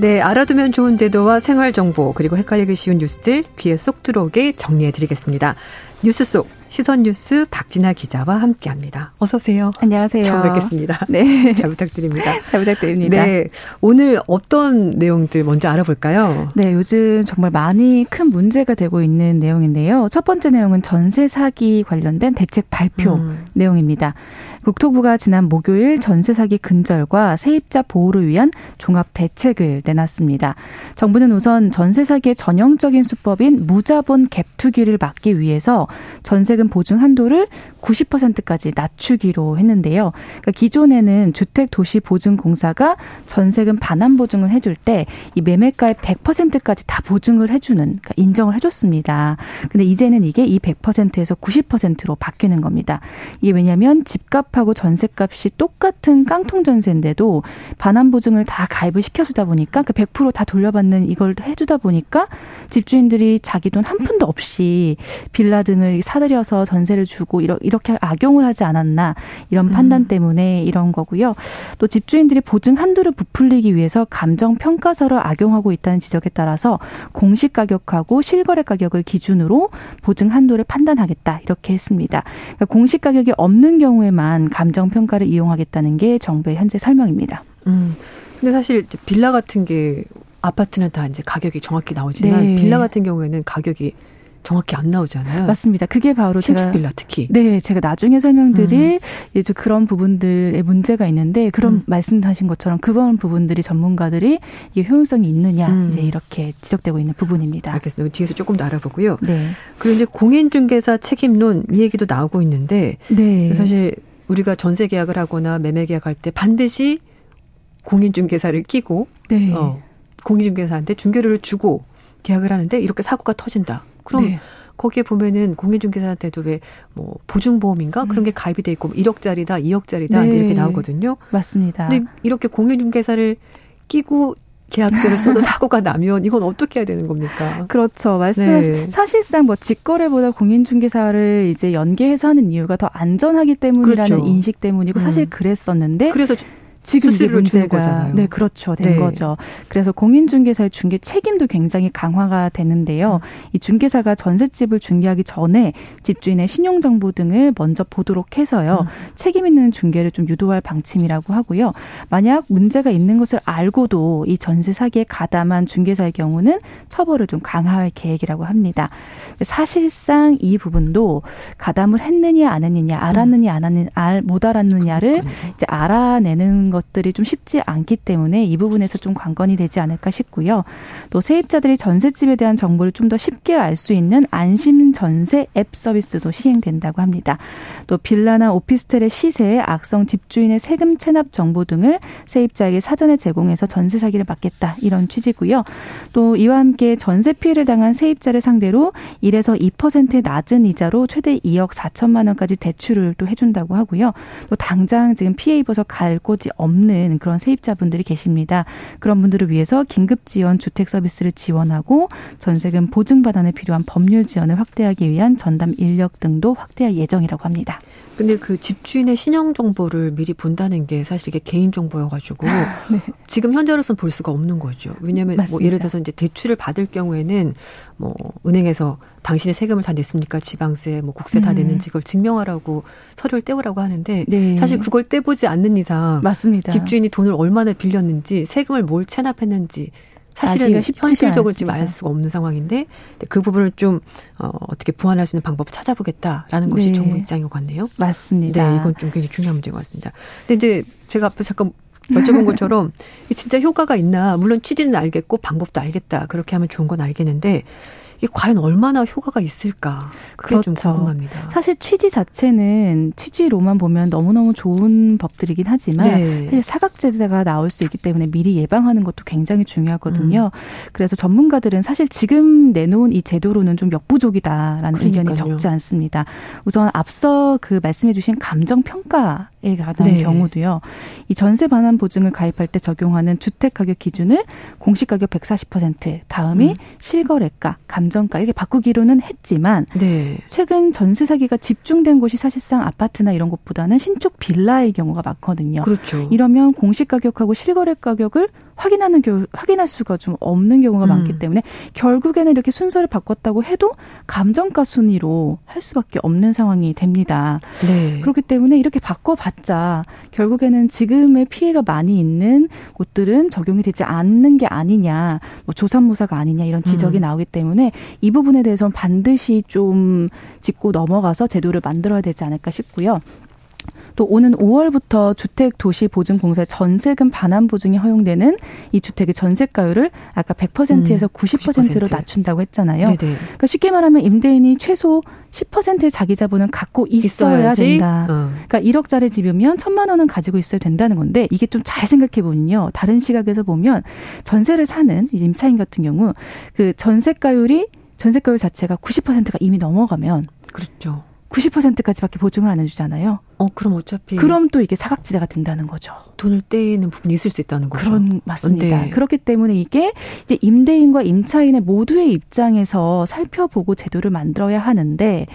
네, 알아두면 좋은 제도와 생활 정보 그리고 헷갈리기 쉬운 뉴스들 귀에 쏙 들어오게 정리해 드리겠습니다. 뉴스 속 시선 뉴스 박진아 기자와 함께합니다. 어서 오세요. 안녕하세요. 처음 뵙겠습니다. 네, 잘 부탁드립니다. 잘 부탁드립니다. 네, 오늘 어떤 내용들 먼저 알아볼까요? 네, 요즘 정말 많이 큰 문제가 되고 있는 내용인데요. 첫 번째 내용은 전세 사기 관련된 대책 발표 음. 내용입니다. 국토부가 지난 목요일 전세 사기 근절과 세입자 보호를 위한 종합 대책을 내놨습니다. 정부는 우선 전세 사기의 전형적인 수법인 무자본 갭 투기를 막기 위해서 전세금 보증 한도를 90%까지 낮추기로 했는데요. 그러니까 기존에는 주택 도시 보증 공사가 전세금 반환 보증을 해줄 때 이 매매가의 100%까지 다 보증을 해주는 그러니까 인정을 해줬습니다. 근데 이제는 이게 이 100%에서 90%로 바뀌는 겁니다. 이게 왜냐하면 집값 하고 전세값이 똑같은 깡통 전세인데도 반환 보증을 다 가입을 시켜주다 보니까 그 100%다 돌려받는 이걸 해주다 보니까 집주인들이 자기 돈 한 푼도 없이 빌라 등을 사들여서 전세를 주고 이렇게 악용을 하지 않았나 이런 음. 판단 때문에 이런 거고요. 또 집주인들이 보증 한도를 부풀리기 위해서 감정 평가서를 악용하고 있다는 지적에 따라서 공시 가격하고 실거래 가격을 기준으로 보증 한도를 판단하겠다 이렇게 했습니다. 그러니까 공시 가격이 없는 경우에만 감정 평가를 이용하겠다는 게 정부의 현재 설명입니다. 음. 근데 사실 빌라 같은 게 아파트는 다 이제 가격이 정확히 나오지만 네. 빌라 같은 경우에는 가격이 정확히 안 나오잖아요. 맞습니다. 그게 바로 신축 빌라 특히. 네, 제가 나중에 설명드릴 음. 이제 그런 부분들의 문제가 있는데 그런 음. 말씀하신 것처럼 그런 부분들이 전문가들이 이게 효용성이 있느냐 음. 이제 이렇게 지적되고 있는 부분입니다. 알겠습니다. 뒤에서 조금 더 알아보고요. 네. 그리고 이제 공인중개사 책임론 이 얘기도 나오고 있는데 네. 사실 우리가 전세 계약을 하거나 매매 계약할 때 반드시 공인중개사를 끼고 네. 어, 공인중개사한테 중개료를 주고 계약을 하는데 이렇게 사고가 터진다. 그럼 네. 거기에 보면은 공인중개사한테도 왜 뭐 보증보험인가 음. 그런 게 가입이 돼 있고 1억짜리다, 뭐 2억짜리다 네. 이렇게 나오거든요. 맞습니다. 근데 이렇게 공인중개사를 끼고 계약서를 써도 사고가 나면 이건 어떻게 해야 되는 겁니까? 그렇죠. 말씀 네. 사실상 뭐 직거래보다 공인중개사를 이제 연계해서 하는 이유가 더 안전하기 때문이라는 그렇죠. 인식 때문이고 사실 음. 그랬었는데 그래서 지금 이제 문제가 네 그렇죠 된 네. 거죠. 그래서 공인중개사의 중개 책임도 굉장히 강화가 되는데요. 음. 이 중개사가 전셋집을 중개하기 전에 집주인의 신용 정보 등을 먼저 보도록 해서요 음. 책임 있는 중개를 좀 유도할 방침이라고 하고요. 만약 문제가 있는 것을 알고도 이 전세 사기에 가담한 중개사의 경우는 처벌을 좀 강화할 계획이라고 합니다. 사실상 이 부분도 가담을 했느냐 안 했느냐 알았느냐 안 알았느냐 못 알았느냐를 이제 알아내는 것. 것들이 좀 쉽지 않기 때문에 이 부분에서 좀 관건이 되지 않을까 싶고요. 또 세입자들이 전셋집에 대한 정보를 좀 더 쉽게 알 수 있는 안심 전세 앱 서비스도 시행된다고 합니다. 또 빌라나 오피스텔의 시세, 악성 집주인의 세금 체납 정보 등을 세입자에게 사전에 제공해서 전세 사기를 막겠다 이런 취지고요. 또 이와 함께 전세 피해를 당한 세입자를 상대로 1에서 2%의 낮은 이자로 최대 2억 4천만 원까지 대출을 또 해준다고 하고요. 또 당장 지금 피해 입어서 갈 곳이 없는 그런 세입자분들이 계십니다. 그런 분들을 위해서 긴급 지원 주택 서비스를 지원하고 전세금 보증 받안에 필요한 법률 지원을 확대하기 위한 전담 인력 등도 확대할 예정이라고 합니다. 근데 그 집주인의 신용 정보를 미리 본다는 게 사실 이게 개인 정보여가지고 네. 지금 현재로서는 볼 수가 없는 거죠. 왜냐하면 뭐 예를 들어서 이제 대출을 받을 경우에는 뭐 은행에서 당신의 세금을 다 냈습니까? 지방세, 뭐 국세 다 음. 냈는지 그걸 증명하라고 서류를 떼오라고 하는데 네. 사실 그걸 떼보지 않는 이상 맞습니다. 집주인이 돈을 얼마나 빌렸는지 세금을 뭘 체납했는지 사실은 현실적으로 지금 알 수가 없는 상황인데 그 부분을 좀 어, 어떻게 보완할 수 있는 방법을 찾아보겠다라는 것이 네. 정부 입장인 것 같네요. 맞습니다. 네, 이건 좀 굉장히 중요한 문제인 것 같습니다. 근데 이제 제가 앞에 잠깐 여쭤본 것처럼 진짜 효과가 있나 물론 취지는 알겠고 방법도 알겠다 그렇게 하면 좋은 건 알겠는데 이게 과연 얼마나 효과가 있을까? 그게 그렇죠. 좀 궁금합니다. 사실 취지 자체는 취지로만 보면 너무너무 좋은 법들이긴 하지만 네. 사실 사각지대가 나올 수 있기 때문에 미리 예방하는 것도 굉장히 중요하거든요. 음. 그래서 전문가들은 사실 지금 내놓은 이 제도로는 좀 역부족이다라는 그러니까요. 의견이 적지 않습니다. 우선 앞서 그 말씀해 주신 감정 평가 에 관한 네. 경우도요. 이 전세 반환 보증을 가입할 때 적용하는 주택 가격 기준을 공시 가격 140% 다음이 음. 실거래가, 감정가 이렇게 바꾸기로는 했지만 네. 최근 전세 사기가 집중된 곳이 사실상 아파트나 이런 곳보다는 신축 빌라의 경우가 많거든요. 그렇죠. 이러면 공시 가격하고 실거래 가격을 확인하는 겨, 확인할 수가 좀 없는 경우가 음. 많기 때문에 결국에는 이렇게 순서를 바꿨다고 해도 감정가 순위로 할 수밖에 없는 상황이 됩니다. 네. 그렇기 때문에 이렇게 바꿔봤자 결국에는 지금의 피해가 많이 있는 곳들은 적용이 되지 않는 게 아니냐, 뭐 조산모사가 아니냐 이런 지적이 음. 나오기 때문에 이 부분에 대해서는 반드시 좀 짚고 넘어가서 제도를 만들어야 되지 않을까 싶고요. 또 오는 5월부터 주택 도시 보증 공사 전세금 반환 보증이 허용되는 이 주택의 전세가율을 아까 100%에서 음, 90%로 90%. 낮춘다고 했잖아요. 네네. 그러니까 쉽게 말하면 임대인이 최소 10%의 자기 자본은 갖고 있어야 있어야지. 된다. 어. 그러니까 1억짜리 집이면 천만 원은 가지고 있어야 된다는 건데 이게 좀 잘 생각해 보면요. 다른 시각에서 보면 전세를 사는 임차인 같은 경우 그 전세가율이 전세가율 자체가 90%가 이미 넘어가면 그렇죠. 90%까지밖에 보증을 안 해주잖아요. 어, 그럼 어차피. 그럼 또 이게 사각지대가 된다는 거죠. 돈을 떼는 부분이 있을 수 있다는 거죠. 그런, 맞습니다. 네. 그렇기 때문에 이게 이제 임대인과 임차인의 모두의 입장에서 살펴보고 제도를 만들어야 하는데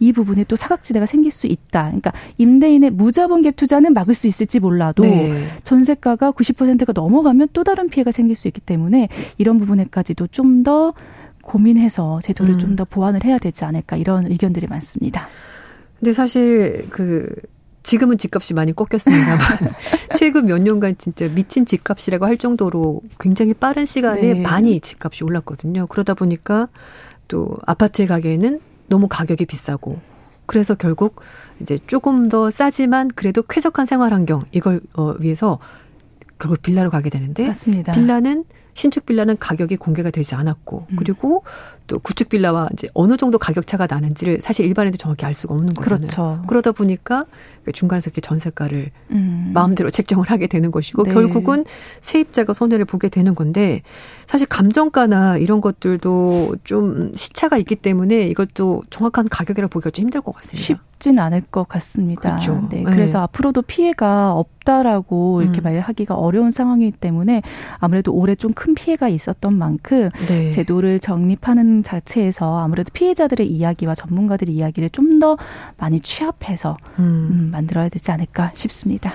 이 부분에 또 사각지대가 생길 수 있다. 그러니까 임대인의 무자본 갭 투자는 막을 수 있을지 몰라도 네. 전세가가 90%가 넘어가면 또 다른 피해가 생길 수 있기 때문에 이런 부분에까지도 좀더 고민해서 제도를 음. 좀더 보완을 해야 되지 않을까 이런 의견들이 많습니다. 근데 사실 그 지금은 집값이 많이 꺾였습니다만 최근 몇 년간 진짜 미친 집값이라고 할 정도로 굉장히 빠른 시간에 네. 많이 집값이 올랐거든요. 그러다 보니까 또 아파트 가게는 너무 가격이 비싸고 그래서 결국 이제 조금 더 싸지만 그래도 쾌적한 생활 환경 이걸 어 위해서 결국 빌라로 가게 되는데 맞습니다. 빌라는 신축 빌라는 가격이 공개가 되지 않았고 음. 그리고 또 구축 빌라와 이제 어느 정도 가격 차가 나는지를 사실 일반인도 정확히 알 수가 없는 거잖아요. 그렇죠. 그러다 보니까 중간에서 이렇게 전세가를 음. 마음대로 책정을 하게 되는 것이고 네. 결국은 세입자가 손해를 보게 되는 건데 사실 감정가나 이런 것들도 좀 시차가 있기 때문에 이것도 정확한 가격이라 보기가 좀 힘들 것 같습니다. 쉽진 않을 것 같습니다. 그렇죠. 네, 그래서 네. 앞으로도 피해가 없다라고 이렇게 음. 말하기가 어려운 상황이기 때문에 아무래도 올해 좀 큰 피해가 있었던 만큼 네. 제도를 정립하는 자체에서 아무래도 피해자들의 이야기와 전문가들의 이야기를 좀 더 많이 취합해서 음. 음, 만들어야 되지 않을까 싶습니다.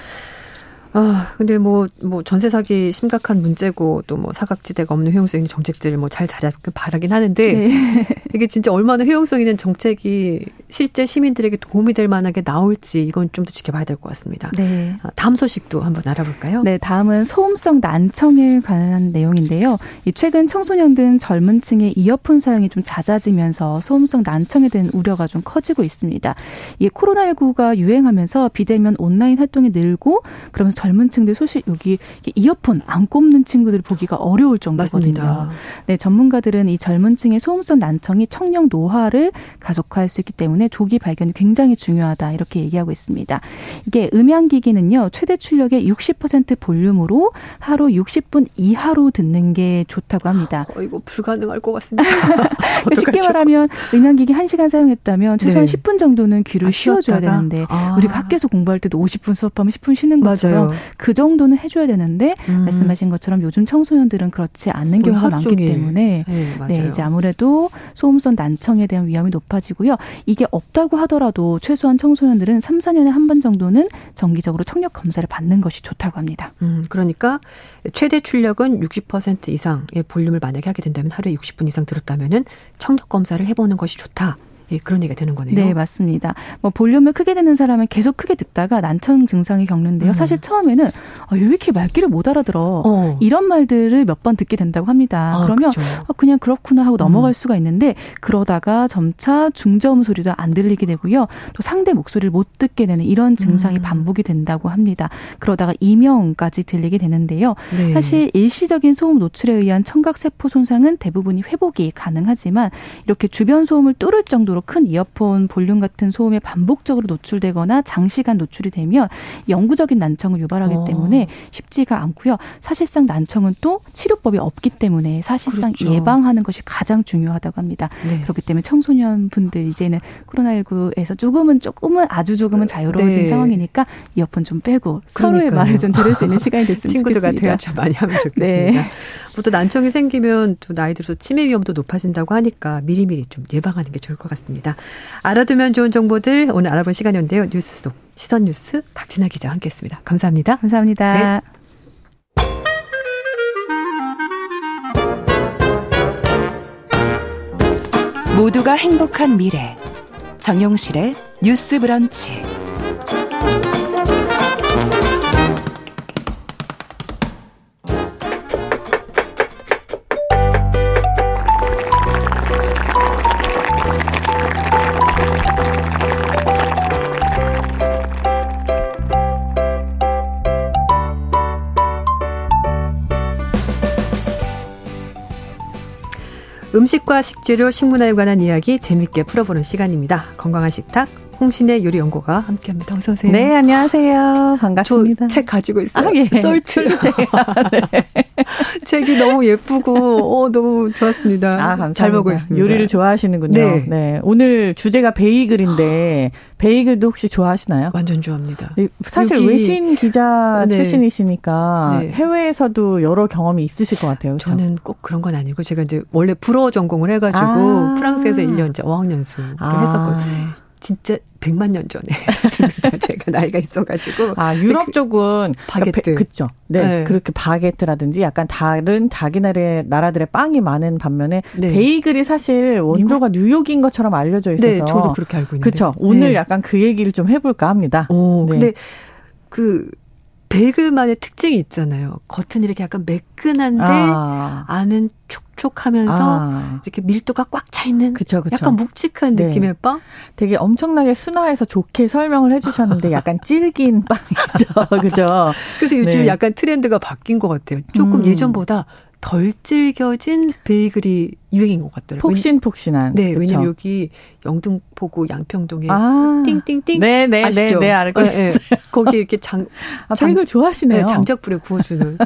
아, 근데 뭐, 뭐, 전세 사기 심각한 문제고, 또 뭐, 사각지대가 없는 효용성 있는 정책들을 뭐, 잘 잘하길 바라긴 하는데, 네. 이게 진짜 얼마나 효용성 있는 정책이 실제 시민들에게 도움이 될 만하게 나올지, 이건 좀 더 지켜봐야 될 것 같습니다. 네. 아, 다음 소식도 한번 알아볼까요? 네, 다음은 소음성 난청에 관한 내용인데요. 이 최근 청소년 등 젊은 층의 이어폰 사용이 좀 잦아지면서 소음성 난청에 대한 우려가 좀 커지고 있습니다. 이게 코로나19가 유행하면서 비대면 온라인 활동이 늘고, 그러면서 젊은 층들 소식 여기 이어폰 안 꼽는 친구들 보기가 어려울 정도거든요. 맞습니다. 네, 전문가들은 이 젊은 층의 소음성 난청이 청력 노화를 가속화할 수 있기 때문에 조기 발견이 굉장히 중요하다 이렇게 얘기하고 있습니다. 이게 음향 기기는요 최대 출력의 60% 볼륨으로 하루 60분 이하로 듣는 게 좋다고 합니다. 어, 이거 불가능할 것 같습니다. 쉽게 말하면 음향 기기 1시간 사용했다면 최소한 네. 10분 정도는 귀를 아, 쉬어줘야 되는데 아. 우리가 학교에서 공부할 때도 50분 수업하면 10분 쉬는 것처럼 그 정도는 해줘야 되는데 음. 말씀하신 것처럼 요즘 청소년들은 그렇지 않는 경우가 많기 때문에 네, 네, 이제 아무래도 소음성 난청에 대한 위험이 높아지고요. 이게 없다고 하더라도 최소한 청소년들은 3, 4년에 한 번 정도는 정기적으로 청력 검사를 받는 것이 좋다고 합니다. 음, 그러니까 최대 출력은 60% 이상의 볼륨을 만약에 하게 된다면 하루에 60분 이상 들었다면은 청력 검사를 해보는 것이 좋다. 예, 그런 얘기가 되는 거네요. 네, 맞습니다. 뭐 볼륨을 크게 듣는 사람은 계속 크게 듣다가 난청 증상이 겪는데요. 음. 사실 처음에는 아, 왜 이렇게 말귀를 못 알아들어? 어. 이런 말들을 몇 번 듣게 된다고 합니다. 아, 그러면 아, 그냥 그렇구나 하고 넘어갈 음. 수가 있는데 그러다가 점차 중저음 소리도 안 들리게 되고요. 또 상대 목소리를 못 듣게 되는 이런 증상이 음. 반복이 된다고 합니다. 그러다가 이명까지 들리게 되는데요. 네. 사실 일시적인 소음 노출에 의한 청각 세포 손상은 대부분이 회복이 가능하지만 이렇게 주변 소음을 뚫을 정도로 정도로 큰 이어폰 볼륨 같은 소음에 반복적으로 노출되거나 장시간 노출이 되면 영구적인 난청을 유발하기 어. 때문에 쉽지가 않고요. 사실상 난청은 또 치료법이 없기 때문에 사실상 그렇죠. 예방하는 것이 가장 중요하다고 합니다. 네. 그렇기 때문에 청소년 분들 이제는 코로나19에서 조금은 조금은 아주 조금은 자유로워진 네. 상황이니까 이어폰 좀 빼고 그러니까요. 서로의 말을 좀 들을 수 있는 시간이 됐으면 친구들과 좋겠습니다. 대화 좀 많이 하면 좋겠습니다. 네. 또 난청이 생기면 또 나이 들어서 치매 위험도 높아진다고 하니까 미리미리 좀 예방하는 게 좋을 것 같습니다. 알아두면 좋은 정보들 오늘 알아본 시간이었는데요. 뉴스 속 시선 뉴스 박진아 기자와 함께했습니다. 감사합니다. 감사합니다. 네. 모두가 행복한 미래 정용실의 뉴스 브런치. 식과 식재료, 식문화에 관한 이야기 재밌게 풀어보는 시간입니다. 건강한 식탁 홍신의 요리 연구가 함께합니다. 어서 오세요. 네, 안녕하세요. 반갑습니다. 책 가지고 있어요. 아, 예. 솔트. 네. 책이 너무 예쁘고 어, 너무 좋았습니다. 아, 감사합니다. 잘 보고 있습니다. 요리를 좋아하시는군요. 네. 네. 오늘 주제가 베이글인데 베이글도 혹시 좋아하시나요? 완전 좋아합니다. 네, 사실 여기, 외신 기자 네. 출신이시니까 네. 해외에서도 여러 경험이 있으실 것 같아요. 그렇죠? 저는 꼭 그런 건 아니고 제가 이제 원래 불어 전공을 해가지고 아. 프랑스에서 1년 째 어학연수를 아. 했었거든요. 진짜 100만 년 전에 했습니다. 제가 나이가 있어가지고. 아, 유럽 그 쪽은. 바게트. 그러니까 그쵸. 네, 네, 그렇게 바게트라든지 약간 다른 자기 나라의, 나라들의 빵이 많은 반면에 네. 베이글이 사실 원조가? 뉴욕인 것처럼 알려져 있어서. 네, 저도 그렇게 알고 있는데. 그쵸. 오늘 네. 약간 그 얘기를 좀 해볼까 합니다. 오, 네. 근데 그, 베이글만의 특징이 있잖아요. 겉은 이렇게 약간 매끈한데 아. 안은 촉 촉하면서 아. 이렇게 밀도가 꽉 차 있는 그쵸, 그쵸. 약간 묵직한 네. 느낌의 빵. 되게 엄청나게 순화해서 좋게 설명을 해주셨는데 약간 질긴 빵이죠, 그죠? 그래서 요즘 네. 약간 트렌드가 바뀐 것 같아요. 조금 음. 예전보다 덜 질겨진 베이글이 유행인 것 같더라고요. 폭신폭신한. 네, 그렇죠. 왜냐면 여기 영등포구 양평동에 아. 띵띵띵 네, 네, 아시죠? 네, 네, 알고 네, 네. 있어요. 거기 이렇게 장, 아, 장 베이글 좋아하시네요. 네, 장작불에 구워주는.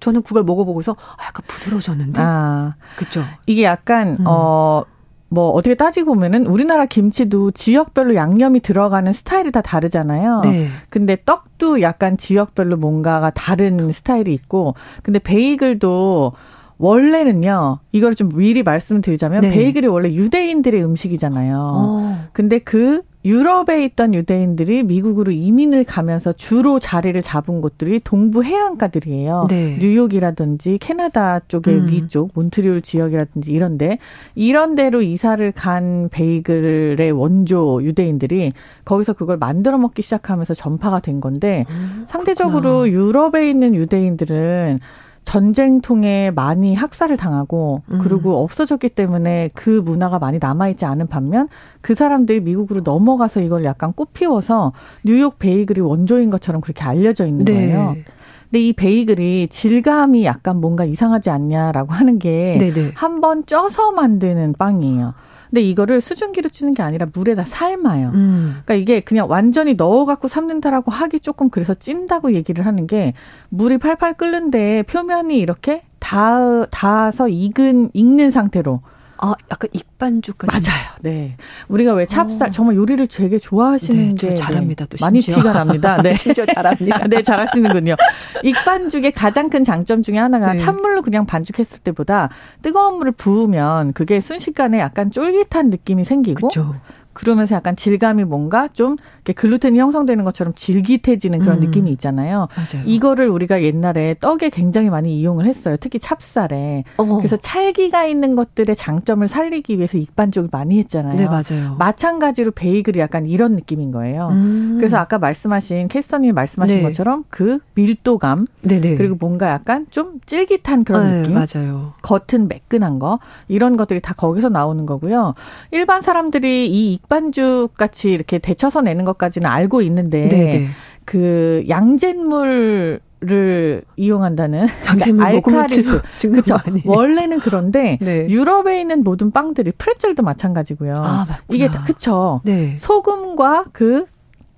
저는 그걸 먹어보고서 아, 약간 부드러워졌는데. 아, 그죠. 이게 약간 음. 어 뭐 어떻게 따지고 보면은 우리나라 김치도 지역별로 양념이 들어가는 스타일이 다 다르잖아요. 네. 근데 떡도 약간 지역별로 뭔가가 다른 스타일이 있고 근데 베이글도 원래는요, 이걸 좀 미리 말씀드리자면, 네. 베이글이 원래 유대인들의 음식이잖아요. 어. 근데 그 유럽에 있던 유대인들이 미국으로 이민을 가면서 주로 자리를 잡은 곳들이 동부 해안가들이에요. 네. 뉴욕이라든지 캐나다 쪽의 음. 위쪽, 몬트리올 지역이라든지 이런데 이런 데로 이사를 간 베이글의 원조 유대인들이 거기서 그걸 만들어 먹기 시작하면서 전파가 된 건데 음, 상대적으로. 유럽에 있는 유대인들은 전쟁 통해 많이 학살을 당하고 음. 그리고 없어졌기 때문에 그 문화가 많이 남아있지 않은 반면 그 사람들이 미국으로 넘어가서 이걸 약간 꽃피워서 뉴욕 베이글이 원조인 것처럼 그렇게 알려져 있는 네. 거예요. 근데 이 베이글이 질감이 약간 뭔가 이상하지 않냐라고 하는 게 한 번 쪄서 만드는 빵이에요. 근데 이거를 수증기로 찌는 게 아니라 물에다 삶아요. 음. 그러니까 이게 그냥 완전히 넣어갖고 삶는다라고 하기 조금 그래서 찐다고 얘기를 하는 게 물이 팔팔 끓는데 표면이 이렇게 닿, 닿아서 익은, 익는 상태로 아, 약간 익반죽까지. 맞아요. 네. 우리가 왜 찹쌀, 오. 어. 정말 요리를 되게 좋아하시는 네, 게. 잘합니다. 또 많이 티가 납니다. 네. 심지어 잘합니다. 네, 잘하시는군요. 익반죽의 가장 큰 장점 중에 하나가 네. 찬물로 그냥 반죽했을 때보다 뜨거운 물을 부으면 그게 순식간에 약간 쫄깃한 느낌이 생기고. 그쵸. 그러면서 약간 질감이 뭔가 좀 이렇게 글루텐이 형성되는 것처럼 질깃해지는 그런 음. 느낌이 있잖아요. 맞아요. 이거를 우리가 옛날에 떡에 굉장히 많이 이용을 했어요. 특히 찹쌀에. 어머. 그래서 찰기가 있는 것들의 장점을 살리기 위해서 익반죽을 많이 했잖아요. 네, 맞아요. 마찬가지로 베이글이 약간 이런 느낌인 거예요. 음. 그래서 아까 말씀하신 캐스터님이 말씀하신 네. 것처럼 그 밀도감 네네. 그리고 뭔가 약간 좀 쫄깃한 그런 네, 느낌. 맞아요. 겉은 매끈한 거 이런 것들이 다 거기서 나오는 거고요. 일반 사람들이 이 백반죽 같이 이렇게 데쳐서 내는 것까지는 알고 있는데 네네. 네. 그 양잿물 을 이용한다는 양잿물 알카리스 그렇죠. 원래는 그런데 네. 유럽에 있는 모든 빵들이 프레첼도 마찬가지고요. 아, 이게 그쵸. 네. 소금과 그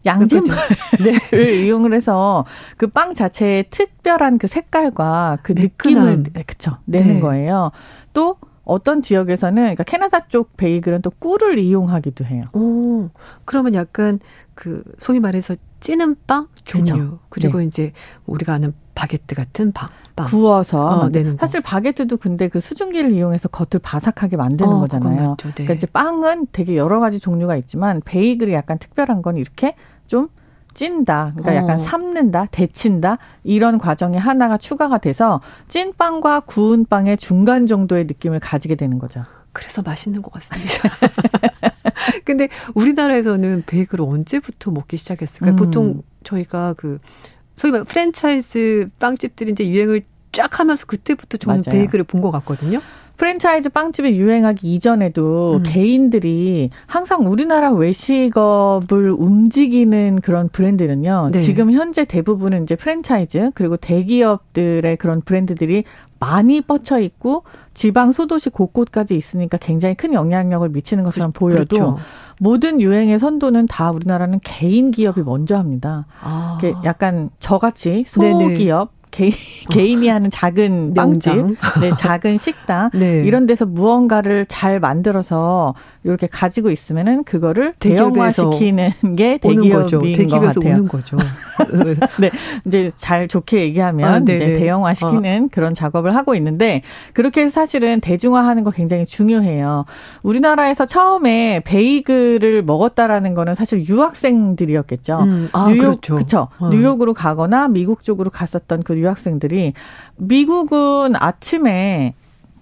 양잿물을 네. 이용을 해서 그 빵 자체의 특별한 그 색깔과 그 느낌을 그쵸 내는 네. 거예요. 또 어떤 지역에서는 그러니까 캐나다 쪽 베이글은 또 꿀을 이용하기도 해요. 오, 그러면 약간 그 소위 말해서 찌는 빵 종류 그쵸? 그리고 네. 이제 우리가 아는 바게트 같은 빵, 빵. 구워서 어, 내는 사실 바게트도 근데 그 수증기를 이용해서 겉을 바삭하게 만드는 어, 거잖아요. 네. 그러니까 이제 빵은 되게 여러 가지 종류가 있지만 베이글이 약간 특별한 건 이렇게 좀 찐다. 그러니까 어. 약간 삶는다, 데친다. 이런 과정이 하나가 추가가 돼서 찐빵과 구운 빵의 중간 정도의 느낌을 가지게 되는 거죠. 그래서 맛있는 것 같습니다. 근데 우리나라에서는 베이글을 언제부터 먹기 시작했을까요? 음. 보통 저희가 그 소위 말 프랜차이즈 빵집들이 이제 유행을 쫙 하면서 그때부터 저는 맞아요. 베이글을 본 것 같거든요. 프랜차이즈 빵집이 유행하기 이전에도 음. 개인들이 항상 우리나라 외식업을 움직이는 그런 브랜드는요. 네. 지금 현재 대부분은 이제 프랜차이즈 그리고 대기업들의 그런 브랜드들이 많이 뻗쳐 있고 지방 소도시 곳곳까지 있으니까 굉장히 큰 영향력을 미치는 것처럼 그, 보여도 그렇죠. 모든 유행의 선도는 다 우리나라는 개인 기업이 먼저 합니다. 아. 약간 저같이 소기업 개인, 개인이 하는 작은 빵집, 네, 작은 식당 네. 이런 데서 무언가를 잘 만들어서 이렇게 가지고 있으면은 그거를 대형화 시키는 게 대기업인 것 같아요. 오는 거죠. 네, 이제 잘 좋게 얘기하면 아, 이제 대형화 시키는 어. 그런 작업을 하고 있는데 그렇게 해서 사실은 대중화하는 거 굉장히 중요해요. 우리나라에서 처음에 베이글을 먹었다라는 거는 사실 유학생들이었겠죠. 음, 아, 뉴욕, 그렇죠. 그쵸. 어. 뉴욕으로 가거나 미국 쪽으로 갔었던 그 유학생들이 미국은 아침에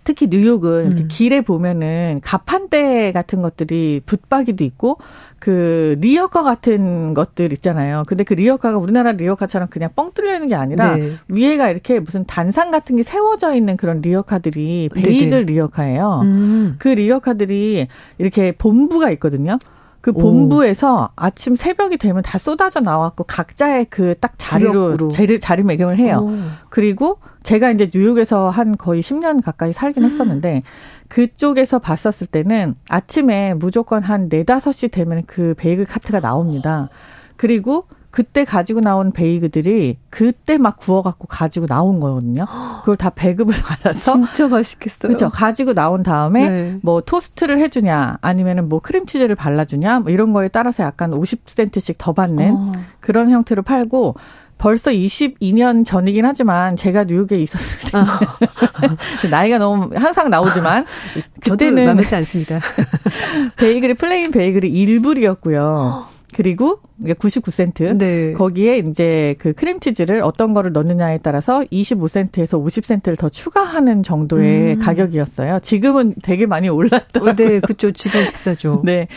특히 뉴욕은 음. 길에 보면은 가판대 같은 것들이 붙박이도 있고 그 리어카 같은 것들 있잖아요. 근데 그 리어카가 우리나라 리어카처럼 그냥 뻥 뚫려 있는 게 아니라 네. 위에가 이렇게 무슨 단상 같은 게 세워져 있는 그런 리어카들이 베이글 네네. 리어카예요. 음. 그 리어카들이 이렇게 본부가 있거든요. 그 본부에서 오. 아침 새벽이 되면 다 쏟아져 나왔고 각자의 그 딱 자리로 자리, 자리매김을 해요. 오. 그리고 제가 이제 뉴욕에서 한 거의 10년 가까이 살긴 음. 했었는데 그쪽에서 봤었을 때는 아침에 무조건 한 4, 5시 되면 그 베이글 카트가 나옵니다. 그리고 그때 가지고 나온 베이글들이 그때 막 구워 갖고 가지고 나온 거거든요. 그걸 다 배급을 받아서 진짜 맛있겠어요. 그렇죠. 가지고 나온 다음에 네. 뭐 토스트를 해 주냐, 아니면은 뭐 크림치즈를 발라 주냐, 뭐 이런 거에 따라서 약간 50센트씩 더 받는 어. 그런 형태로 팔고. 벌써 22년 전이긴 하지만 제가 뉴욕에 있었을 때 아. 나이가 너무 항상 나오지만 그때는 만만치 않습니다. 베이글이 plain 베이글이 1불이었고요. 그리고 99센트. 네. 거기에 이제 그 크림치즈를 어떤 거를 넣느냐에 따라서 25센트에서 50센트를 더 추가하는 정도의 음. 가격이었어요. 지금은 되게 많이 올랐더라고요. 어, 네, 그렇죠. 지금 비싸죠. 네.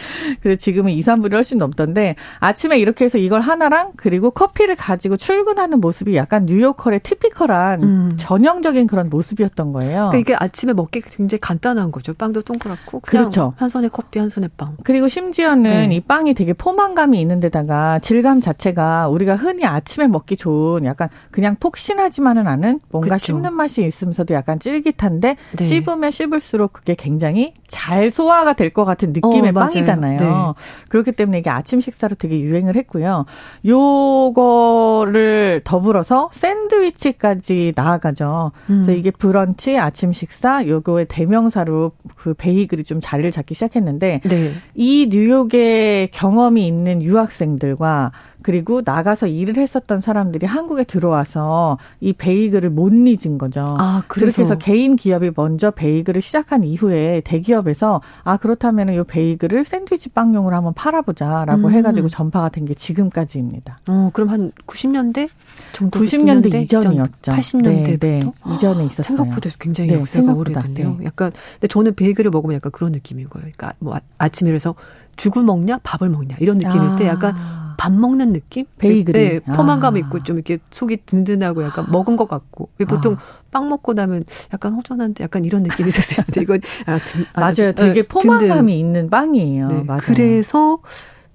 그래서 지금은 2, 3불이 훨씬 넘던데 아침에 이렇게 해서 이걸 하나랑 그리고 커피를 가지고 출근하는 모습이 약간 뉴요커의 typical한 음. 전형적인 그런 모습이었던 거예요. 그러니까 이게 아침에 먹기 굉장히 간단한 거죠. 빵도 동그랗고 그렇죠. 한 손에 커피, 한 손에 빵. 그리고 심지어는 네. 이 빵이 되게 포만감 이 있는 데다가 질감 자체가 우리가 흔히 아침에 먹기 좋은 약간 그냥 폭신하지만은 않은 뭔가 그쵸. 씹는 맛이 있으면서도 약간 쫄깃한데 네. 씹으면 씹을수록 그게 굉장히 잘 소화가 될 것 같은 느낌의 어, 빵이잖아요. 네. 그렇기 때문에 이게 아침 식사로 되게 유행을 했고요. 요거를 더불어서 샌드 샌드위치까지 나아가죠. 음. 그래서 이게 브런치, 아침 식사 요거의 대명사로 그 베이글이 좀 자리를 잡기 시작했는데 네. 이 뉴욕의 경험이 있는 유학생들과 그리고 나가서 일을 했었던 사람들이 한국에 들어와서 이 베이글을 못 잊은 거죠. 아, 그래서. 그렇게 해서 개인 기업이 먼저 베이글을 시작한 이후에 대기업에서 아 그렇다면 이 베이글을 샌드위치 빵용으로 한번 팔아보자라고 음. 해가지고 전파가 된 게 지금까지입니다. 어 그럼 한 90년대 정도 90년대 이전이었죠. 80년대부터 네, 네. 이전에 있었어요. 생각보다 굉장히 네, 역사가 오래됐네요. 네. 약간 근데 저는 베이글을 먹으면 약간 그런 느낌인 거예요. 그러니까 뭐 아, 아침에 그래서 죽을 먹냐 밥을 먹냐 이런 느낌일 아. 때 약간 밥 먹는 느낌? 베이글이. 네, 포만감 아. 있고 좀 이렇게 속이 든든하고 약간 먹은 것 같고. 보통 아. 빵 먹고 나면 약간 허전한데 약간 이런 느낌이 있었어요. 이건 아, 든, 맞아요. 되게 포만감이 든든. 있는 빵이에요. 네, 맞아요. 그래서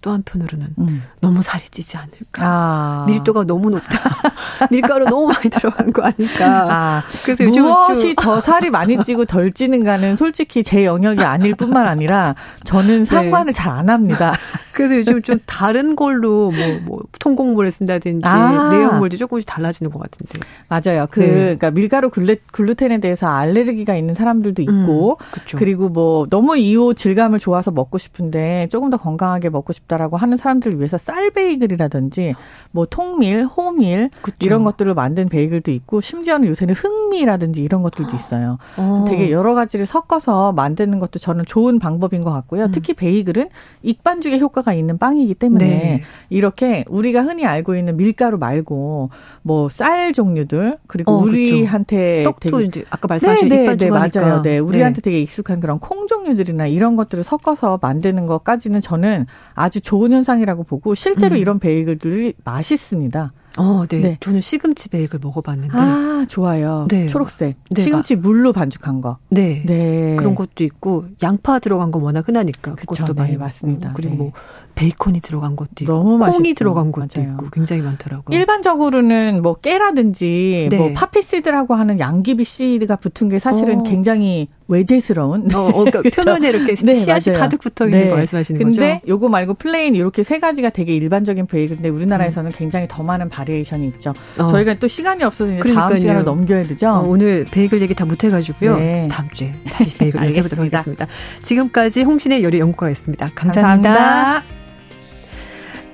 또 한편으로는 음. 너무 살이 찌지 않을까. 아. 밀도가 너무 높다. 밀가루 너무 많이 들어간 거 아닐까. 아. 그래서 요즘 무엇이 더 살이 많이 찌고 덜 찌는가는 솔직히 제 영역이 아닐 뿐만 아니라 저는 네. 상관을 네. 잘안 합니다. 그래서 요즘 좀 다른 걸로 뭐, 뭐 통곡물을 쓴다든지 아. 내용물도 조금씩 달라지는 것 같은데. 맞아요. 그 네. 그러니까 밀가루 글루, 글루텐에 대해서 알레르기가 있는 사람들도 있고 음, 그리고 뭐 너무 이호 질감을 좋아서 먹고 싶은데 조금 더 건강하게 먹고 싶다. 싶다라고 하는 사람들을 위해서 쌀 베이글이라든지 뭐 통밀, 호밀 그쵸. 이런 것들을 만든 베이글도 있고 심지어는 요새는 흑미라든지 이런 것들도 있어요. 어. 되게 여러 가지를 섞어서 만드는 것도 저는 좋은 방법인 것 같고요. 음. 특히 베이글은 익반죽의 효과가 있는 빵이기 때문에 네. 이렇게 우리가 흔히 알고 있는 밀가루 말고 뭐 쌀 종류들 그리고 어, 우리한테 떡도 되게 이제 아까 말씀하신 네, 네, 네, 맞아요. 네, 우리한테 네. 되게 익숙한 그런 콩 종류들이나 이런 것들을 섞어서 만드는 것까지는 저는 아주 좋은 현상이라고 보고 실제로 음. 이런 베이글들이 맛있습니다. 어, 네. 네. 저는 시금치 베이글 먹어봤는데. 아, 좋아요. 네. 초록색. 네. 시금치 물로 반죽한 거. 네. 네. 그런 것도 있고, 양파 들어간 거 워낙 흔하니까. 그쵸, 그것도 네, 많이 맞습니다. 그리고 네. 뭐, 베이컨이 들어간 것도 있고 너무 콩이 맛있죠. 들어간 것도 맞아요. 있고 굉장히 많더라고요. 일반적으로는 뭐 깨라든지 네. 뭐 poppy seed라고 하는 양귀비 seed가 붙은 게 사실은 어. 굉장히 외제스러운. 어, 어 그러니까 표면에 이렇게 네, 씨앗이 맞아요. 가득 붙어 있는 네. 거 말씀하시는 근데 거죠? 근데 요거 말고 plain 이렇게 세 가지가 되게 일반적인 베이글인데 우리나라에서는 음. 굉장히 더 많은 variation이 있죠. 어. 저희가 또 시간이 없어서 이제 그러니까요. 다음 시간을 넘겨야 되죠. 어, 오늘 베이글 얘기 다 못 해가지고요. 네. 다음 주에 다시 베이글 얘기 해보도록 하겠습니다. 지금까지 홍신의 요리 연구가였습니다. 감사합니다. 감사합니다.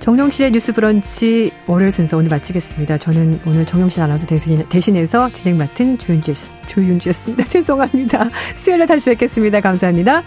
정용실의 뉴스 브런치 월요일 순서 오늘 마치겠습니다. 저는 오늘 정용실 아나운서 대신, 대신 해서 진행 맡은 조윤주, 조윤주였습니다. 죄송합니다. 수요일에 다시 뵙겠습니다. 감사합니다.